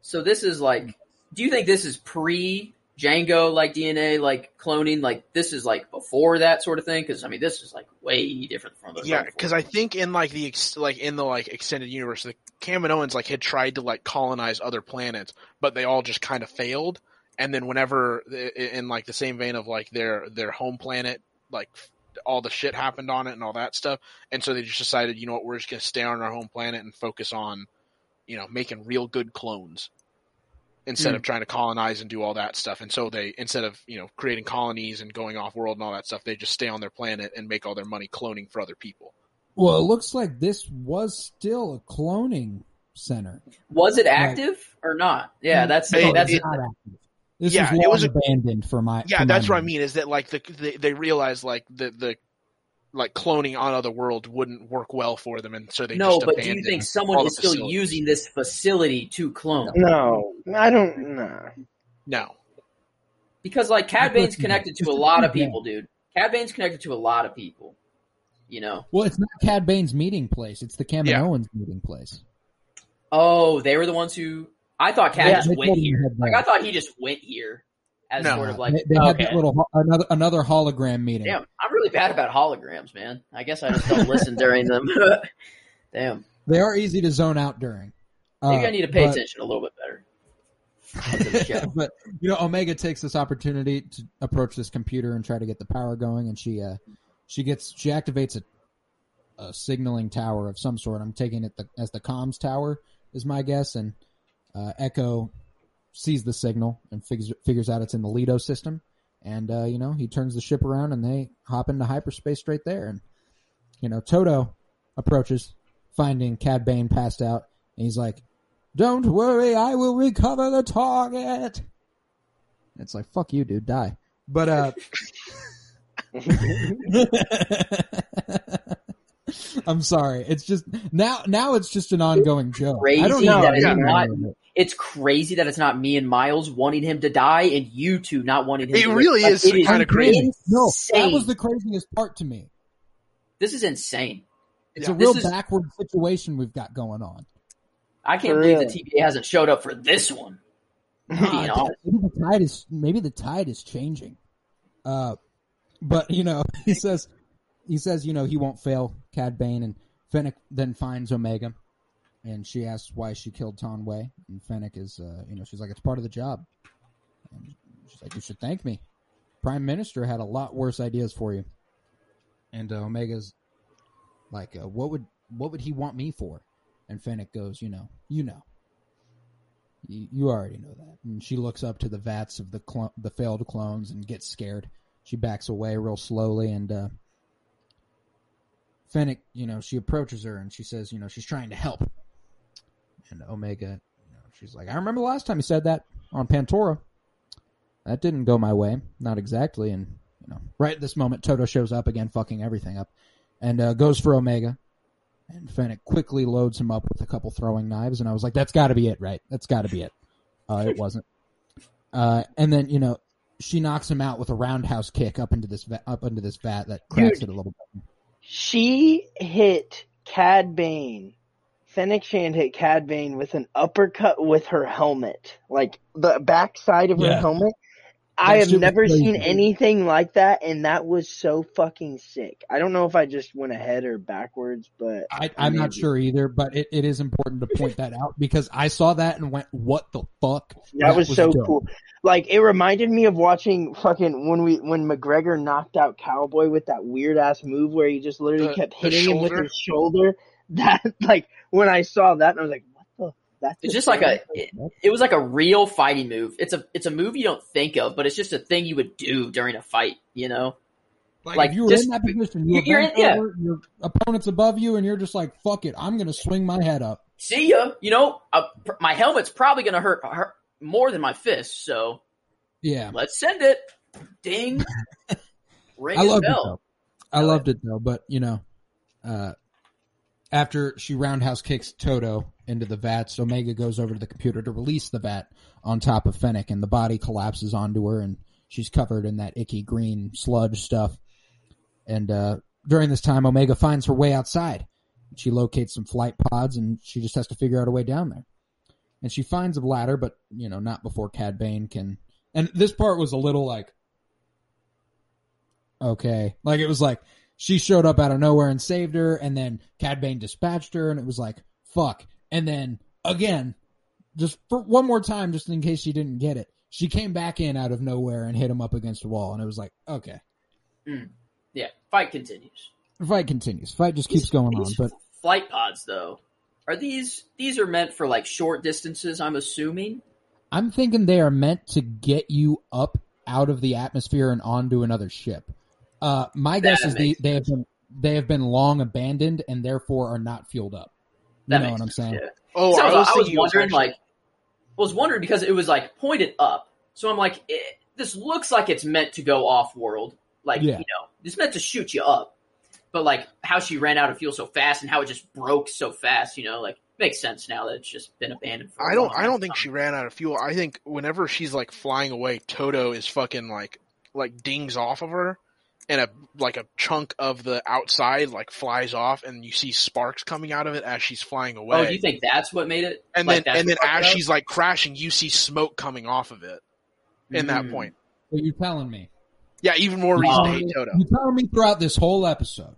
[SPEAKER 3] So this is like, do you think this is pre Jango like DNA like cloning? Like this is like before that sort of thing? Because I mean, this is like way different from the
[SPEAKER 4] Yeah, because I think in like the ex- like in the like extended universe, the Kaminoans like had tried to like colonize other planets, but they all just kind of failed. And then whenever in like the same vein of like their their home planet, like all the shit happened on it and all that stuff, and so they just decided, you know what, we're just gonna stay on our home planet and focus on, you know, making real good clones instead hmm. of trying to colonize and do all that stuff. And so they instead of you know creating colonies and going off world and all that stuff, they just stay on their planet and make all their money cloning for other people.
[SPEAKER 1] Well, it looks like this was still a cloning center.
[SPEAKER 3] was it active or not? Yeah, that's
[SPEAKER 4] Hey,
[SPEAKER 3] that's
[SPEAKER 4] it-
[SPEAKER 1] Not active. This
[SPEAKER 4] Yeah,
[SPEAKER 1] was
[SPEAKER 4] it
[SPEAKER 1] long
[SPEAKER 4] was a-
[SPEAKER 1] abandoned for my.
[SPEAKER 4] Yeah,
[SPEAKER 1] for my
[SPEAKER 4] that's what I mean. Is that like the they, they realized like the the like cloning on other worlds wouldn't work well for them, and so they
[SPEAKER 3] no.
[SPEAKER 4] just
[SPEAKER 3] But do you think someone is still
[SPEAKER 4] facilities.
[SPEAKER 3] using this facility to clone?
[SPEAKER 2] No, I don't. Nah.
[SPEAKER 4] No,
[SPEAKER 3] Because like Cad Bane's connected to a lot of people, dude. Cad Bane's connected to a lot of people. You know.
[SPEAKER 1] Well, it's not Cad Bane's meeting place. It's the Kaminoans' meeting place.
[SPEAKER 3] Oh, they were the ones who. I thought Cad
[SPEAKER 2] Yeah,
[SPEAKER 3] just
[SPEAKER 1] they
[SPEAKER 3] went here.
[SPEAKER 1] head
[SPEAKER 3] Like. I thought he just went here as
[SPEAKER 4] No.
[SPEAKER 3] sort of like
[SPEAKER 1] they, they had that little another another hologram meeting.
[SPEAKER 3] Damn, I'm really bad about holograms, man. I guess I just don't listen during them. Damn,
[SPEAKER 1] They are easy to zone out during.
[SPEAKER 3] maybe
[SPEAKER 1] Uh,
[SPEAKER 3] I need to pay
[SPEAKER 1] but-
[SPEAKER 3] attention a little bit better. to the show.
[SPEAKER 1] but you know, Omega takes this opportunity to approach this computer and try to get the power going, and she uh she gets she activates a a signaling tower of some sort. I'm taking it the, as the comms tower is my guess, and uh, Echo sees the signal and figures figures out it's in the Lido system, and uh, you know he turns the ship around and they hop into hyperspace straight there, and you know Todo approaches, finding Cad Bane passed out, and he's like, "Don't worry, I will recover the target." It's like, "Fuck you, dude, die." But uh, I'm sorry. It's just now. Now it's just an ongoing joke. I don't know.
[SPEAKER 2] that it's
[SPEAKER 3] not-
[SPEAKER 1] handle it.
[SPEAKER 3] It's crazy that it's not me and Miles wanting him to die and you two not wanting him
[SPEAKER 4] It
[SPEAKER 3] to live.
[SPEAKER 4] really
[SPEAKER 3] Like,
[SPEAKER 4] is
[SPEAKER 3] it
[SPEAKER 4] kinda crazy.
[SPEAKER 1] No, that was the craziest part to me.
[SPEAKER 3] This is insane.
[SPEAKER 1] It's
[SPEAKER 4] Yeah.
[SPEAKER 1] a real
[SPEAKER 3] is-
[SPEAKER 1] backward situation we've got going on.
[SPEAKER 3] I can't
[SPEAKER 2] For
[SPEAKER 3] believe
[SPEAKER 2] real.
[SPEAKER 3] the TVA hasn't showed up for this one. Being
[SPEAKER 1] Uh, maybe the tide is maybe the tide is changing. Uh, but you know, he says he says you know he won't fail Cad Bane, and Fennec then finds Omega, and she asks why she killed Taun We, and Fennec is uh, you know she's like it's part of the job. And she's like you should thank me. Prime Minister had a lot worse ideas for you, and uh, Omega's like uh, what would what would he want me for? And Fennec goes you know you know. You, already know that. And she looks up to the vats of the clo- the failed clones and gets scared. She backs away real slowly, and uh, Fennec, you know, she approaches her and she says, you know, she's trying to help. And Omega, you know, she's like, I remember the last time you said that on Pantora. That didn't go my way, not exactly. And you know, right at this moment, Todo shows up again, fucking everything up, and uh, goes for Omega. And Fennec quickly loads him up with a couple throwing knives, and I was like, "That's got to be it, right? That's got to be it." Uh, it wasn't. Uh, and then you know, she knocks him out with a roundhouse kick up into this va- up into this vat that cracks
[SPEAKER 2] Dude.
[SPEAKER 1] it a little bit.
[SPEAKER 2] She hit Cad Bane. Fennec Shand hit Cad Bane with an uppercut with her helmet, like the back side of her
[SPEAKER 1] Yeah.
[SPEAKER 2] helmet. I have never
[SPEAKER 1] crazy.
[SPEAKER 2] seen anything like that, and that was so fucking sick. I don't know if I just went ahead or backwards, but
[SPEAKER 1] I, I'm not sure either, but it, it is important to point that out because I saw that and went, "What the fuck?"
[SPEAKER 2] that was so
[SPEAKER 1] dope.
[SPEAKER 2] cool. Like it reminded me of watching fucking when we when McGregor knocked out Cowboy with that weird ass move where he just literally
[SPEAKER 4] The-
[SPEAKER 2] kept hitting him with his shoulder. That like when I saw that, I was like, "What the?" That's
[SPEAKER 3] It's just like a it, it was like a real fighting move. It's a it's a move you don't think of, but it's just a thing you would do during a fight. You know,
[SPEAKER 1] Like,
[SPEAKER 3] Like,
[SPEAKER 1] if you were
[SPEAKER 3] just-
[SPEAKER 1] in that position, you
[SPEAKER 3] you're, in- yeah.
[SPEAKER 1] over, your opponent's above you, and you're just like, "Fuck it, I'm gonna swing my head up."
[SPEAKER 3] see ya. You know, uh, pr- my helmet's probably gonna hurt, hurt more than my fist. So
[SPEAKER 1] Yeah,
[SPEAKER 3] let's send it. Ding. Ring
[SPEAKER 1] I
[SPEAKER 3] his
[SPEAKER 1] loved it though. I loved it though, but you know, uh, after she roundhouse kicks Todo into the vats, Omega goes over to the computer to release the vat on top of Fennec, and the body collapses onto her, and she's covered in that icky green sludge stuff. And uh, during this time, Omega finds her way outside. She locates some flight pods, and she just has to figure out a way down there. And she finds a ladder, but you know, not before Cad Bane can. And this part was a little like, okay, like it was like she showed up out of nowhere and saved her, and then Cad Bane dispatched her, and it was like, fuck. And then again, just for one more time, just in case she didn't get it, she came back in out of nowhere and hit him up against a wall, and it was like, okay, mm.
[SPEAKER 3] Yeah, fight continues.
[SPEAKER 1] fight continues. Fight just keeps going on, but
[SPEAKER 3] flight pods, though, are these these are meant for like short distances? I'm assuming.
[SPEAKER 1] I'm thinking they are meant to get you up out of the atmosphere and onto another ship. Uh, my guess is they, they have been they have been long abandoned and therefore are not fueled up. You
[SPEAKER 3] That
[SPEAKER 1] know what I'm saying?
[SPEAKER 3] yeah.
[SPEAKER 4] Oh,
[SPEAKER 3] So
[SPEAKER 4] I
[SPEAKER 3] I
[SPEAKER 4] was,
[SPEAKER 3] was, I was
[SPEAKER 4] thinking was
[SPEAKER 3] wondering,
[SPEAKER 4] actually-
[SPEAKER 3] like, was wondering because it was like pointed up. So I'm like, it, this looks like it's meant to go off world. Like,
[SPEAKER 1] Yeah.
[SPEAKER 3] you know, it's meant to shoot you up. But like how she ran out of fuel so fast and how it just broke so fast, you know, like makes sense now that it's just been abandoned. For a
[SPEAKER 4] I don't. I don't think
[SPEAKER 3] time.
[SPEAKER 4] she ran out of fuel. I think whenever she's like flying away, Todo is fucking like like dings off of her, and a like a chunk of the outside like flies off, and you see sparks coming out of it as she's flying away.
[SPEAKER 3] Oh, do you think that's what made it?
[SPEAKER 4] and
[SPEAKER 3] like,
[SPEAKER 4] then and then as
[SPEAKER 3] it
[SPEAKER 4] she's like crashing, you see smoke coming off of it. In that
[SPEAKER 3] Mm.
[SPEAKER 4] point,
[SPEAKER 1] What you telling me?
[SPEAKER 4] yeah, even more reason to
[SPEAKER 3] Um,
[SPEAKER 4] hate Todo.
[SPEAKER 1] You telling me throughout this whole episode,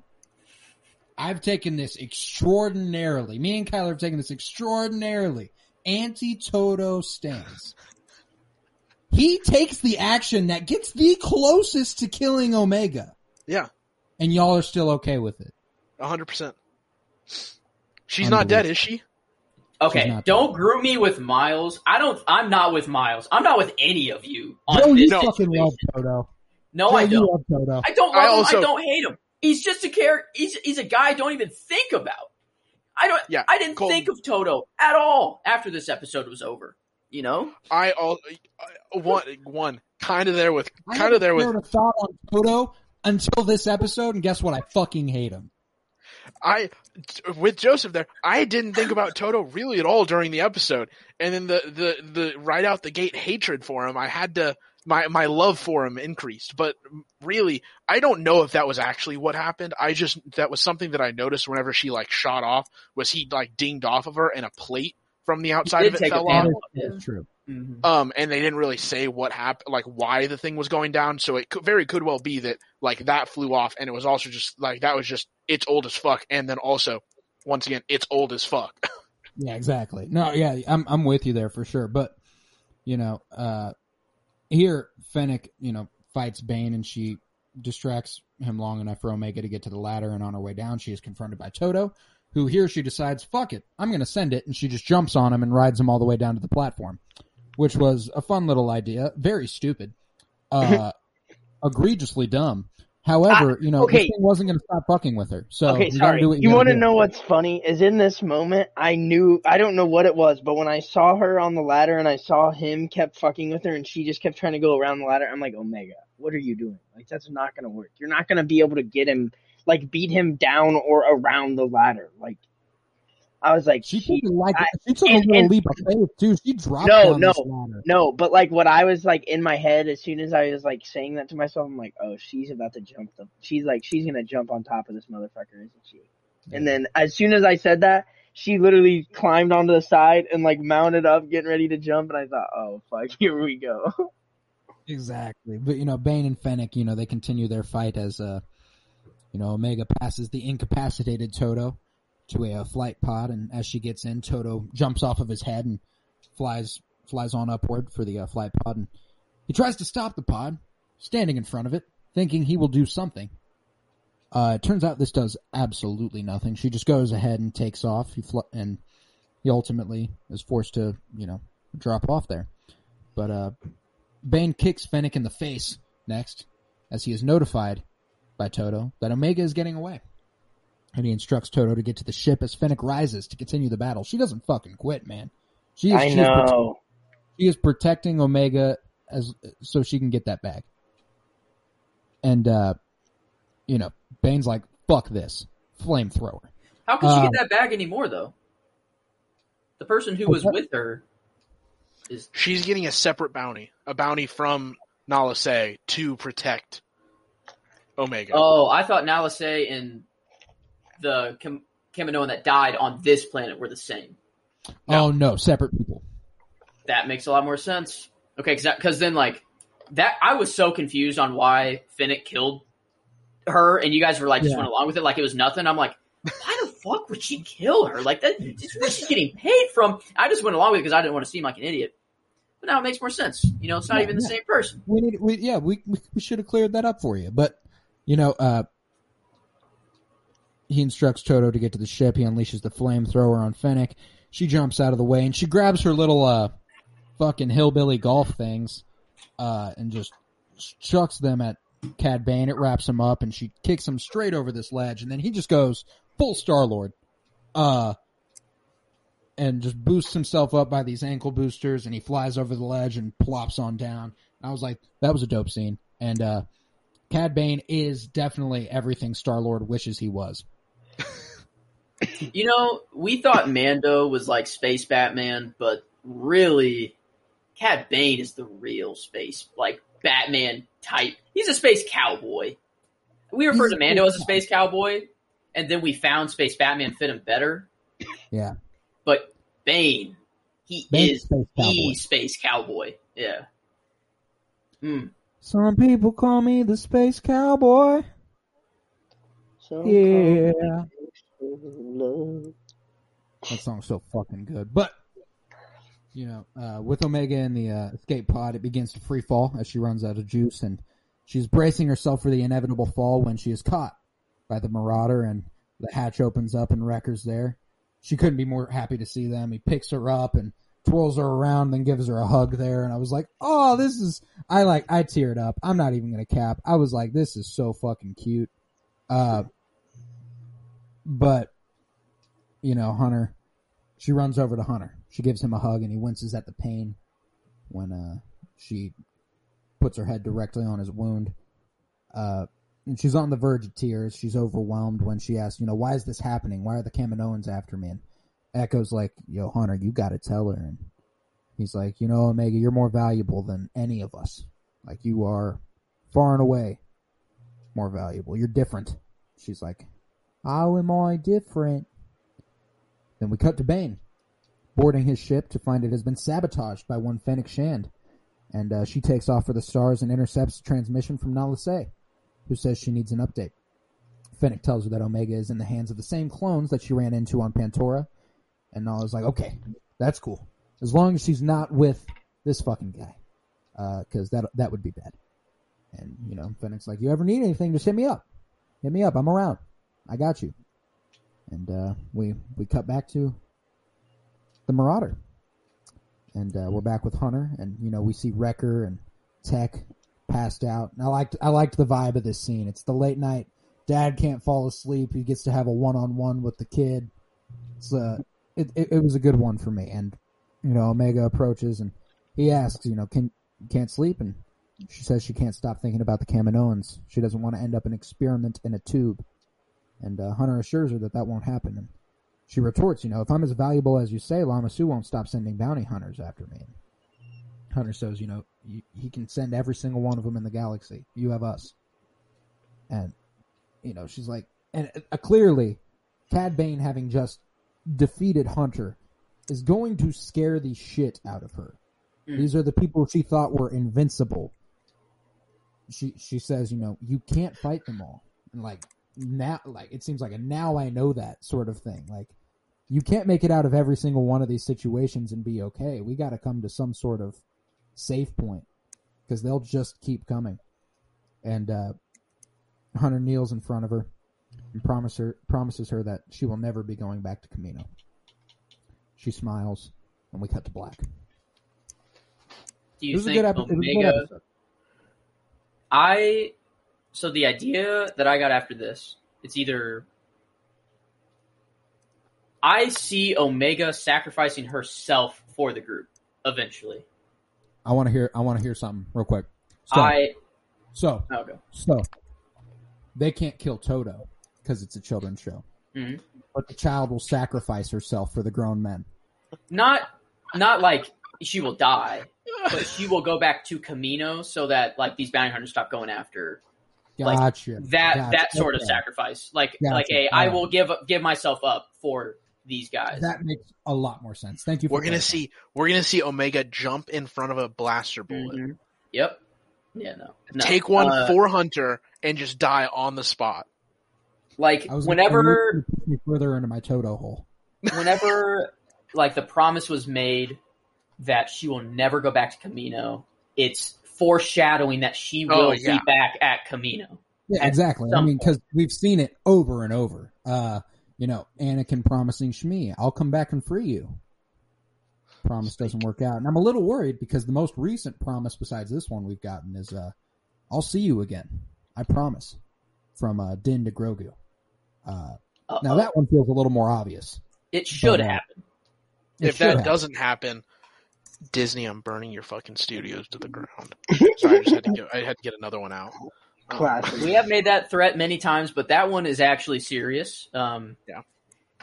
[SPEAKER 1] I've taken this extraordinarily. Me and Kyler have taken this extraordinarily anti-Todo stance. He takes the action that gets the closest to killing Omega,
[SPEAKER 4] Yeah,
[SPEAKER 1] and y'all are still okay with it.
[SPEAKER 4] hundred percent. She's not dead, is she?
[SPEAKER 3] Okay,
[SPEAKER 1] She's not
[SPEAKER 3] don't group me with Miles. I don't. I'm not with Miles. I'm not with any of you on
[SPEAKER 1] Joe, you
[SPEAKER 3] this
[SPEAKER 4] no.
[SPEAKER 1] fucking
[SPEAKER 3] situation.
[SPEAKER 1] love Todo.
[SPEAKER 3] No,
[SPEAKER 1] Joe,
[SPEAKER 3] I don't.
[SPEAKER 1] love Todo.
[SPEAKER 3] I don't
[SPEAKER 4] I
[SPEAKER 3] love him.
[SPEAKER 4] also-
[SPEAKER 3] I don't hate him. He's just a character. He's he's a guy I don't even think about. I don't.
[SPEAKER 4] Yeah,
[SPEAKER 3] I didn't
[SPEAKER 4] Colton.
[SPEAKER 3] think of Todo at all after this episode was over. You know.
[SPEAKER 4] I all uh, one one kind of there with kind of there with
[SPEAKER 1] a thought on Todo until this episode, and guess what? I fucking hate him.
[SPEAKER 4] I with Joseph there, I didn't think about Todo really at all during the episode, and then the the the right out the gate hatred for him, I had to my my love for him increased, but really, I don't know if that was actually what happened. I just that was something that I noticed whenever she like shot off was he like dinged off of her and a plate from the outside of it fell off.
[SPEAKER 1] That's true.
[SPEAKER 4] Um, and they didn't really say what happened, like why the thing was going down. So it could, very could well be that like that flew off, and it was also just like that was just it's old as fuck, and then also once again it's old as fuck.
[SPEAKER 1] Yeah, exactly. No, yeah, I'm I'm with you there for sure. But you know, uh here Fennec, you know, fights Bane and she distracts him long enough for Omega to get to the ladder and on her way down she is confronted by Todo, who here she decides, fuck it, I'm gonna send it and she just jumps on him and rides him all the way down to the platform. Which was a fun little idea. Very stupid. Uh egregiously dumb. However, you know,
[SPEAKER 2] okay.
[SPEAKER 1] this thing wasn't gonna stop fucking with her. So
[SPEAKER 2] okay,
[SPEAKER 1] you
[SPEAKER 2] sorry.
[SPEAKER 1] you,
[SPEAKER 2] You want to know what's funny? Is in this moment, I knew I don't know what it was, but when I saw her on the ladder and I saw him kept fucking with her and she just kept trying to go around the ladder, I'm like, Omega, what are you doing? Like that's not gonna work. You're not gonna be able to get him, like beat him down or around the ladder. Like I was like,
[SPEAKER 1] She took like
[SPEAKER 2] I-
[SPEAKER 1] she took
[SPEAKER 2] and-
[SPEAKER 1] a little leap of faith too. She dropped
[SPEAKER 2] No, no. No, but like what I was like in my head as soon as I was like saying that to myself, I'm like, oh, she's about to jump the. She's like, she's gonna jump on top of this motherfucker, isn't she? And then as soon as I said that, she literally climbed onto the side and like mounted up, getting ready to jump, and I thought, oh fuck, here we go.
[SPEAKER 1] Exactly. But you know, Bane and Fennec, you know, they continue their fight as uh you know, Omega passes the incapacitated Todo to a, uh flight pod and as she gets in, Todo jumps off of his head and flies flies on upward for the uh, flight pod and he tries to stop the pod, standing in front of it, thinking he will do something. Uh it turns out this does absolutely nothing. She just goes ahead and takes off. He fl- and he ultimately is forced to, you know, drop off there. But uh Bane kicks Fennec in the face next, as he is notified by Todo that Omega is getting away. And he instructs Todo to get to the ship as Fennec rises to continue the battle. She doesn't fucking quit, man. She is,
[SPEAKER 2] I
[SPEAKER 1] she is prote- she is protecting Omega as so she can get that bag. And uh you know, Bane's like, fuck this. Flamethrower.
[SPEAKER 3] How can she
[SPEAKER 1] Uh,
[SPEAKER 3] get that bag anymore though? The person who was
[SPEAKER 1] Okay.
[SPEAKER 3] with her is
[SPEAKER 4] She's getting a separate bounty, a bounty from Nala Se to protect Omega.
[SPEAKER 3] Oh, I thought Nala Se and the Kam- Kaminoan that died on this planet were the same.
[SPEAKER 4] No.
[SPEAKER 1] Oh no, separate people.
[SPEAKER 3] That makes a lot more sense. Okay, because then like that, I was so confused on why Fennec killed her, and you guys were like just
[SPEAKER 1] Yeah.
[SPEAKER 3] went along with it like it was nothing. I'm like, why the fuck would she kill her? Like that, this is where she's getting paid from. I just went along with it because I didn't want to seem like an idiot. But now it makes more sense. You know, it's not
[SPEAKER 1] Yeah,
[SPEAKER 3] even the
[SPEAKER 1] yeah.
[SPEAKER 3] same person.
[SPEAKER 1] We need, we, yeah, we, we, we should have cleared that up for you. But, you know, uh, he instructs Todo to get to the ship. He unleashes the flamethrower on Fennec. She jumps out of the way and she grabs her little, uh, fucking hillbilly golf things, uh, and just chucks them at Cad Bane. It wraps him up and she kicks him straight over this ledge. And then he just goes full Star Lord. Uh, and just boosts himself up by these ankle boosters and he flies over the ledge and plops on down. I was like, that was a dope scene. And uh Cad Bane is definitely everything Star Lord wishes he was.
[SPEAKER 3] You know, we thought Mando was like Space Batman, but really, Cad Bane is the real space, like Batman type. He's a space cowboy. We referred
[SPEAKER 1] He's
[SPEAKER 3] to Mando as a space cowboy, and then we found Space Batman fit him better.
[SPEAKER 1] Yeah.
[SPEAKER 3] But Bane, he
[SPEAKER 1] Bane's
[SPEAKER 3] is
[SPEAKER 1] space
[SPEAKER 3] the
[SPEAKER 1] cowboy.
[SPEAKER 3] space cowboy. Yeah. Hmm.
[SPEAKER 1] Some people call me the space cowboy.
[SPEAKER 2] So
[SPEAKER 1] Yeah. That song's so fucking good. But you know, uh, with Omega in the uh, escape pod, it begins to free fall as she runs out of juice, and she's bracing herself for the inevitable fall when she is caught by the Marauder, and the hatch opens up and Wrecker's there. She couldn't be more happy to see them. He picks her up and twirls her around, then gives her a hug there, and I was like, "Oh, this is." I like. I teared up. I'm not even gonna cap. I was like, "This is so fucking cute." Uh, but you know, Hunter, she runs over to Hunter. She gives him a hug and he winces at the pain when uh, she puts her head directly on his wound. Uh, and she's on the verge of tears. She's overwhelmed when she asks, you know, why is this happening? Why are the Kaminoans after me? And Echo's like, yo, Hunter, you gotta tell her. And he's like, you know, Omega, you're more valuable than any of us. Like, you are far and away more valuable. You're different. She's like, how am I different? Then we cut to Bane, boarding his ship to find it has been sabotaged by one Fennec Shand. And uh, she takes off for the stars and intercepts transmission from Nala Se, who says she needs an update. Fennec tells her that Omega is in the hands of the same clones that she ran into on Pantora. And I was like, okay, that's cool. As long as she's not with this fucking guy. Because that, that would be bad. And, you know, Fennec's like, you ever need anything, just hit me up. Hit me up. I'm around. I got you. And uh, we we cut back to the Marauder, and uh, we're back with Hunter, and you know we see Wrecker and Tech passed out. And I liked I liked the vibe of this scene. It's the late night. Dad can't fall asleep. He gets to have a one on one with the kid. It's uh, it, it it was a good one for me. And you know Omega approaches and he asks, you know, can can't sleep, and she says she can't stop thinking about the Kaminoans. She doesn't want to end up an experiment in a tube. And uh, Hunter assures her that that won't happen. And she retorts, you know, if I'm as valuable as you say, Lama Su won't stop sending bounty hunters after me. And Hunter says, you know, he can send every single one of them in the galaxy. You have us. And, you know, she's like, and uh, clearly, Cad Bane having just defeated Hunter is going to scare the shit out of her.
[SPEAKER 3] Mm.
[SPEAKER 1] These are the people she thought were invincible. she she says, you know, you can't fight them all, and like now, like it seems like a now I know that sort of thing. Like you can't make it out of every single one of these situations and be okay. We got to come to some sort of safe point because they'll just keep coming. And uh, Hunter kneels in front of her and promise her, promises her that she will never be going back to Kamino. She smiles, and we cut to black.
[SPEAKER 3] Do you
[SPEAKER 1] a
[SPEAKER 3] think
[SPEAKER 1] good, epi- it was a good
[SPEAKER 3] Omega?
[SPEAKER 1] episode.
[SPEAKER 3] I so the idea that I got after this, it's either I see Omega sacrificing herself for the group eventually.
[SPEAKER 1] I want to hear. I want to hear something real quick. So,
[SPEAKER 3] I
[SPEAKER 1] so
[SPEAKER 3] okay.
[SPEAKER 1] So they can't kill Todo because it's a children's show.
[SPEAKER 3] Mhm.
[SPEAKER 1] But the child will sacrifice herself for the grown men.
[SPEAKER 3] Not not like she will die, but she will go back to Kamino so that like these bounty hunters stop going after Like,
[SPEAKER 1] Gotcha.
[SPEAKER 3] that
[SPEAKER 1] Gotcha.
[SPEAKER 3] that sort of sacrifice. Like
[SPEAKER 1] Gotcha.
[SPEAKER 3] like a I
[SPEAKER 1] Alright.
[SPEAKER 3] will give give myself up for these guys.
[SPEAKER 1] That makes a lot more sense. Thank you. For
[SPEAKER 4] We're gonna
[SPEAKER 1] clarifying.
[SPEAKER 4] see we're gonna see Omega jump in front of a blaster bullet.
[SPEAKER 3] Mhm. Yep. Yeah, no. no.
[SPEAKER 4] Take one
[SPEAKER 3] Uh,
[SPEAKER 4] for Hunter and just die on the spot.
[SPEAKER 3] Like
[SPEAKER 1] I was
[SPEAKER 3] whenever
[SPEAKER 1] I push me further into my Todo hole.
[SPEAKER 3] whenever like the promise was made that she will never go back to Kamino, it's foreshadowing that she will
[SPEAKER 4] Oh, yeah.
[SPEAKER 3] be back at Kamino.
[SPEAKER 1] Yeah,
[SPEAKER 3] At
[SPEAKER 1] exactly. I mean, because we've seen it over and over. Uh, you know, Anakin promising Shmi, "I'll come back and free you." Promise doesn't work out, and I'm a little worried because the most recent promise, besides this one we've gotten, is uh, "I'll see you again." I promise, from uh, Din to Grogu. Uh, now that one feels a little more obvious.
[SPEAKER 3] it should
[SPEAKER 1] but, uh,
[SPEAKER 3] happen.
[SPEAKER 1] It
[SPEAKER 4] if
[SPEAKER 1] should
[SPEAKER 4] that
[SPEAKER 1] have.
[SPEAKER 4] doesn't happen, Disney, I'm burning your fucking studios to the ground. Sorry, I just had to get I had to get another one out.
[SPEAKER 2] Classic.
[SPEAKER 3] We have made that threat many times, but that one is actually serious. Um,
[SPEAKER 4] Yeah.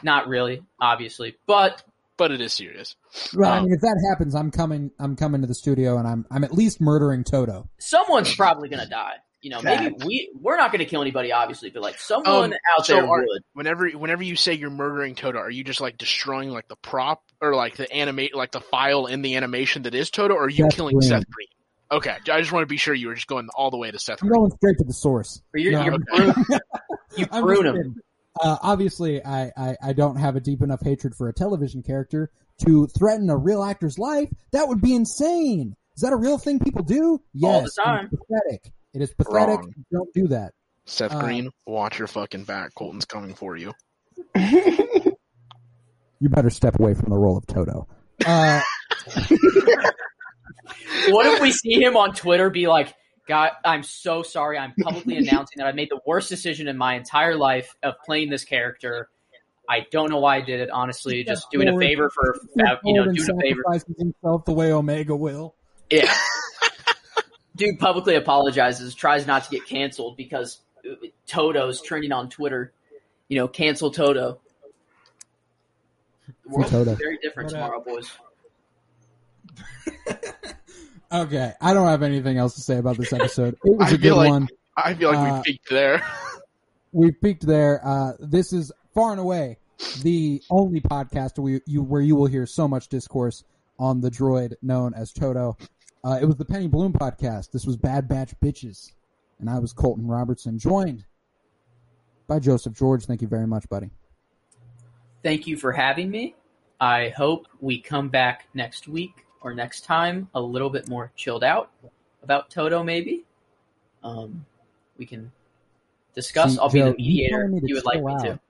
[SPEAKER 3] Not really, obviously, but
[SPEAKER 4] But it is serious.
[SPEAKER 1] Well, I
[SPEAKER 3] Um,
[SPEAKER 1] mean, if that happens, I'm coming. I'm coming to the studio, and I'm I'm at least murdering Todo.
[SPEAKER 3] someone's probably gonna die. You know, maybe we we're not gonna kill anybody, obviously, but like someone
[SPEAKER 4] Um,
[SPEAKER 3] out
[SPEAKER 4] so
[SPEAKER 3] there
[SPEAKER 4] are-
[SPEAKER 3] would.
[SPEAKER 4] Whenever whenever you say you're murdering Todo, are you just like destroying like the prop or like the animate like the file in the animation that is Todo, or are you
[SPEAKER 1] Seth
[SPEAKER 4] killing
[SPEAKER 1] Green.
[SPEAKER 4] Seth Green? Okay, I just want to be sure you were just going all the way to Seth
[SPEAKER 1] I'm
[SPEAKER 4] Green.
[SPEAKER 1] going straight to the source.
[SPEAKER 3] Or you're,
[SPEAKER 1] No,
[SPEAKER 3] you're
[SPEAKER 1] I'm-
[SPEAKER 3] you
[SPEAKER 1] I'm
[SPEAKER 3] prune
[SPEAKER 1] just
[SPEAKER 3] them.
[SPEAKER 1] kidding. Uh, obviously, I, I, I don't have a deep enough hatred for a television character to threaten a real actor's life. That would be insane. Is that a real thing people do? Yes.
[SPEAKER 3] All the time.
[SPEAKER 1] It's pathetic. It is pathetic.
[SPEAKER 4] Wrong.
[SPEAKER 1] Don't do that.
[SPEAKER 4] Seth
[SPEAKER 1] Uh,
[SPEAKER 4] Green, watch your fucking back. Colton's coming for you.
[SPEAKER 1] You better step away from the role of Todo. Uh,
[SPEAKER 3] What if we see him on Twitter be like, God, I'm so sorry. I'm publicly announcing that I made the worst decision in my entire life of playing this character. I don't know why I did it, honestly. Just doing a favor for, you know, doing a favor.
[SPEAKER 1] sacrifices himself the way Omega will.
[SPEAKER 3] Yeah. Dude publicly apologizes, tries not to get canceled because Todo's trending on Twitter. You know, cancel Todo. The world's
[SPEAKER 1] Todo.
[SPEAKER 3] very different
[SPEAKER 1] What
[SPEAKER 3] tomorrow, boys.
[SPEAKER 1] Okay, I don't have anything else to say about this episode. It was
[SPEAKER 4] I
[SPEAKER 1] a good
[SPEAKER 4] like-
[SPEAKER 1] one.
[SPEAKER 4] I feel like
[SPEAKER 1] Uh,
[SPEAKER 4] we peaked there.
[SPEAKER 1] we peaked there. Uh, this is far and away the only podcast where you where you will hear so much discourse on the droid known as Todo. Uh, it was the Penny Bloom podcast. This was Bad Batch Bitches, and I was Colton Robertson, joined by Joseph George. Thank you very much, buddy.
[SPEAKER 3] Thank you for having me. I hope we come back next week or next time a little bit more chilled out about Todo, maybe. Um, we can discuss.
[SPEAKER 1] See,
[SPEAKER 3] I'll be the mediator
[SPEAKER 1] telling me
[SPEAKER 3] if you would like
[SPEAKER 1] chill
[SPEAKER 3] me to.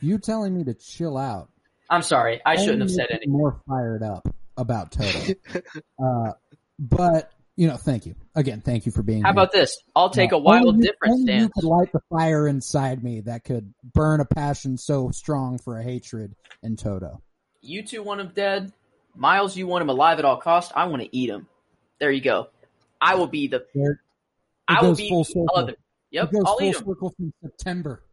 [SPEAKER 1] You telling me to chill out?
[SPEAKER 3] I'm sorry. I shouldn't have said
[SPEAKER 1] makes me
[SPEAKER 3] anything.
[SPEAKER 1] More fired up about Todo. uh, but you know, thank you again. Thank you for being.
[SPEAKER 3] How
[SPEAKER 1] here.
[SPEAKER 3] about this? I'll take a wild
[SPEAKER 1] only you-
[SPEAKER 3] different
[SPEAKER 1] only You could light the fire inside me that could burn a passion so strong for a hatred in Todo.
[SPEAKER 3] You two want him dead. Miles, you want him alive at all costs. I want to eat him. There you go. I will be the.
[SPEAKER 1] There- It
[SPEAKER 3] I will be
[SPEAKER 1] full circle.
[SPEAKER 3] other. Yep,
[SPEAKER 1] it goes
[SPEAKER 3] I'll
[SPEAKER 1] full
[SPEAKER 3] eat him.
[SPEAKER 1] circle from September.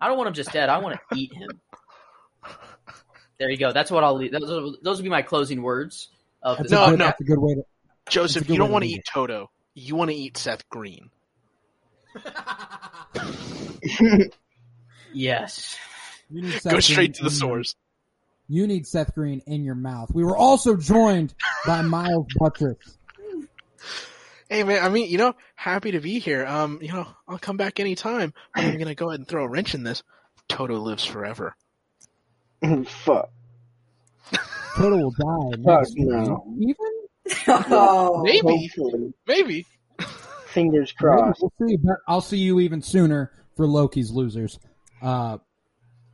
[SPEAKER 3] I don't want him just dead. I want to eat him. There you go. That's what I'll leave. Those, are- those will be my closing words of
[SPEAKER 1] That's.
[SPEAKER 4] No,
[SPEAKER 1] a good,
[SPEAKER 4] no.
[SPEAKER 1] That's a good way to.
[SPEAKER 4] Joseph,
[SPEAKER 1] It's a good
[SPEAKER 4] you don't want to eat Todo. You want to eat Seth Green.
[SPEAKER 3] Yes.
[SPEAKER 1] You need
[SPEAKER 4] Go
[SPEAKER 1] Seth
[SPEAKER 4] straight to the source.
[SPEAKER 1] You need Seth Green in your mouth. We were also joined by Miles Buttress.
[SPEAKER 4] Hey man, I mean, you know, happy to be here. Um, you know, I'll come back anytime. But I'm gonna go ahead and throw a wrench in this. Todo lives forever.
[SPEAKER 2] Fuck.
[SPEAKER 1] Todo will die
[SPEAKER 2] Fuck no.
[SPEAKER 1] Even
[SPEAKER 3] Oh,
[SPEAKER 4] Maybe,
[SPEAKER 2] Hopefully.
[SPEAKER 4] maybe.
[SPEAKER 2] Fingers
[SPEAKER 1] Maybe
[SPEAKER 2] crossed.
[SPEAKER 1] We'll see, but I'll see you even sooner for Loki's losers. Uh,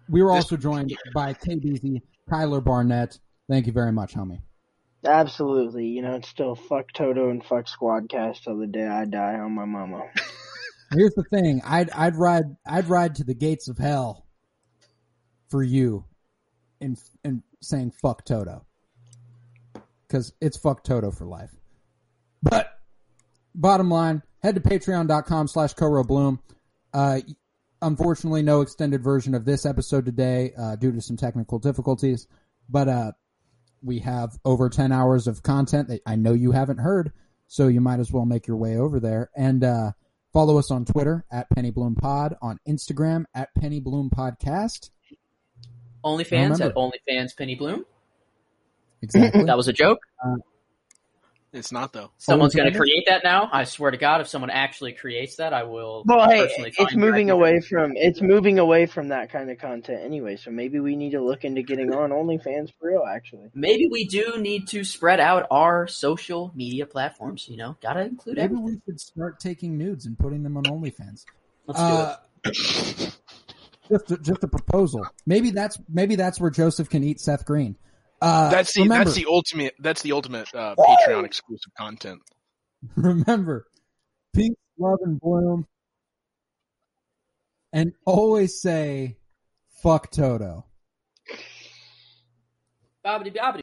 [SPEAKER 1] we were also joined by KBZ, Kyler Barnett. Thank you very much, homie.
[SPEAKER 2] Absolutely. You know, it's still fuck Todo and fuck Squadcast till the day I die on my mama.
[SPEAKER 1] Here's the thing: I'd I'd ride I'd ride to the gates of hell for you, in in saying fuck Todo, because it's fuck Todo for life. But bottom line, head to patreon.com slash Bloom. Uh, unfortunately, no extended version of this episode today uh, due to some technical difficulties. But uh, we have over 10 hours of content that I know you haven't heard, so you might as well make your way over there. And uh, follow us on Twitter at Penny Bloom Pod, on Instagram at Penny Bloom Podcast.
[SPEAKER 3] OnlyFans at OnlyFans Penny Bloom.
[SPEAKER 1] Exactly.
[SPEAKER 3] That was a joke.
[SPEAKER 4] It's not though.
[SPEAKER 3] Someone's going to create that now. I swear to God, if someone actually creates that, I will
[SPEAKER 2] Well, hey,
[SPEAKER 3] personally
[SPEAKER 2] it's
[SPEAKER 3] find
[SPEAKER 2] moving
[SPEAKER 3] you.
[SPEAKER 2] away from it's moving away from that kind of content anyway. So maybe we need to look into getting on OnlyFans for real. Actually,
[SPEAKER 3] Maybe we do need to spread out our social media platforms. You know, gotta include
[SPEAKER 1] Maybe
[SPEAKER 3] everything.
[SPEAKER 1] we should start taking nudes and putting them on OnlyFans.
[SPEAKER 3] Let's do
[SPEAKER 1] Uh,
[SPEAKER 3] it.
[SPEAKER 1] just a, just a proposal. Maybe that's maybe that's where Joseph can eat Seth Green. Uh,
[SPEAKER 4] That's the
[SPEAKER 1] remember,
[SPEAKER 4] that's the ultimate that's the ultimate uh, Patreon exclusive content.
[SPEAKER 1] remember, peace, love, and bloom, and always say, "Fuck Todo."
[SPEAKER 3] Bobbity bobbity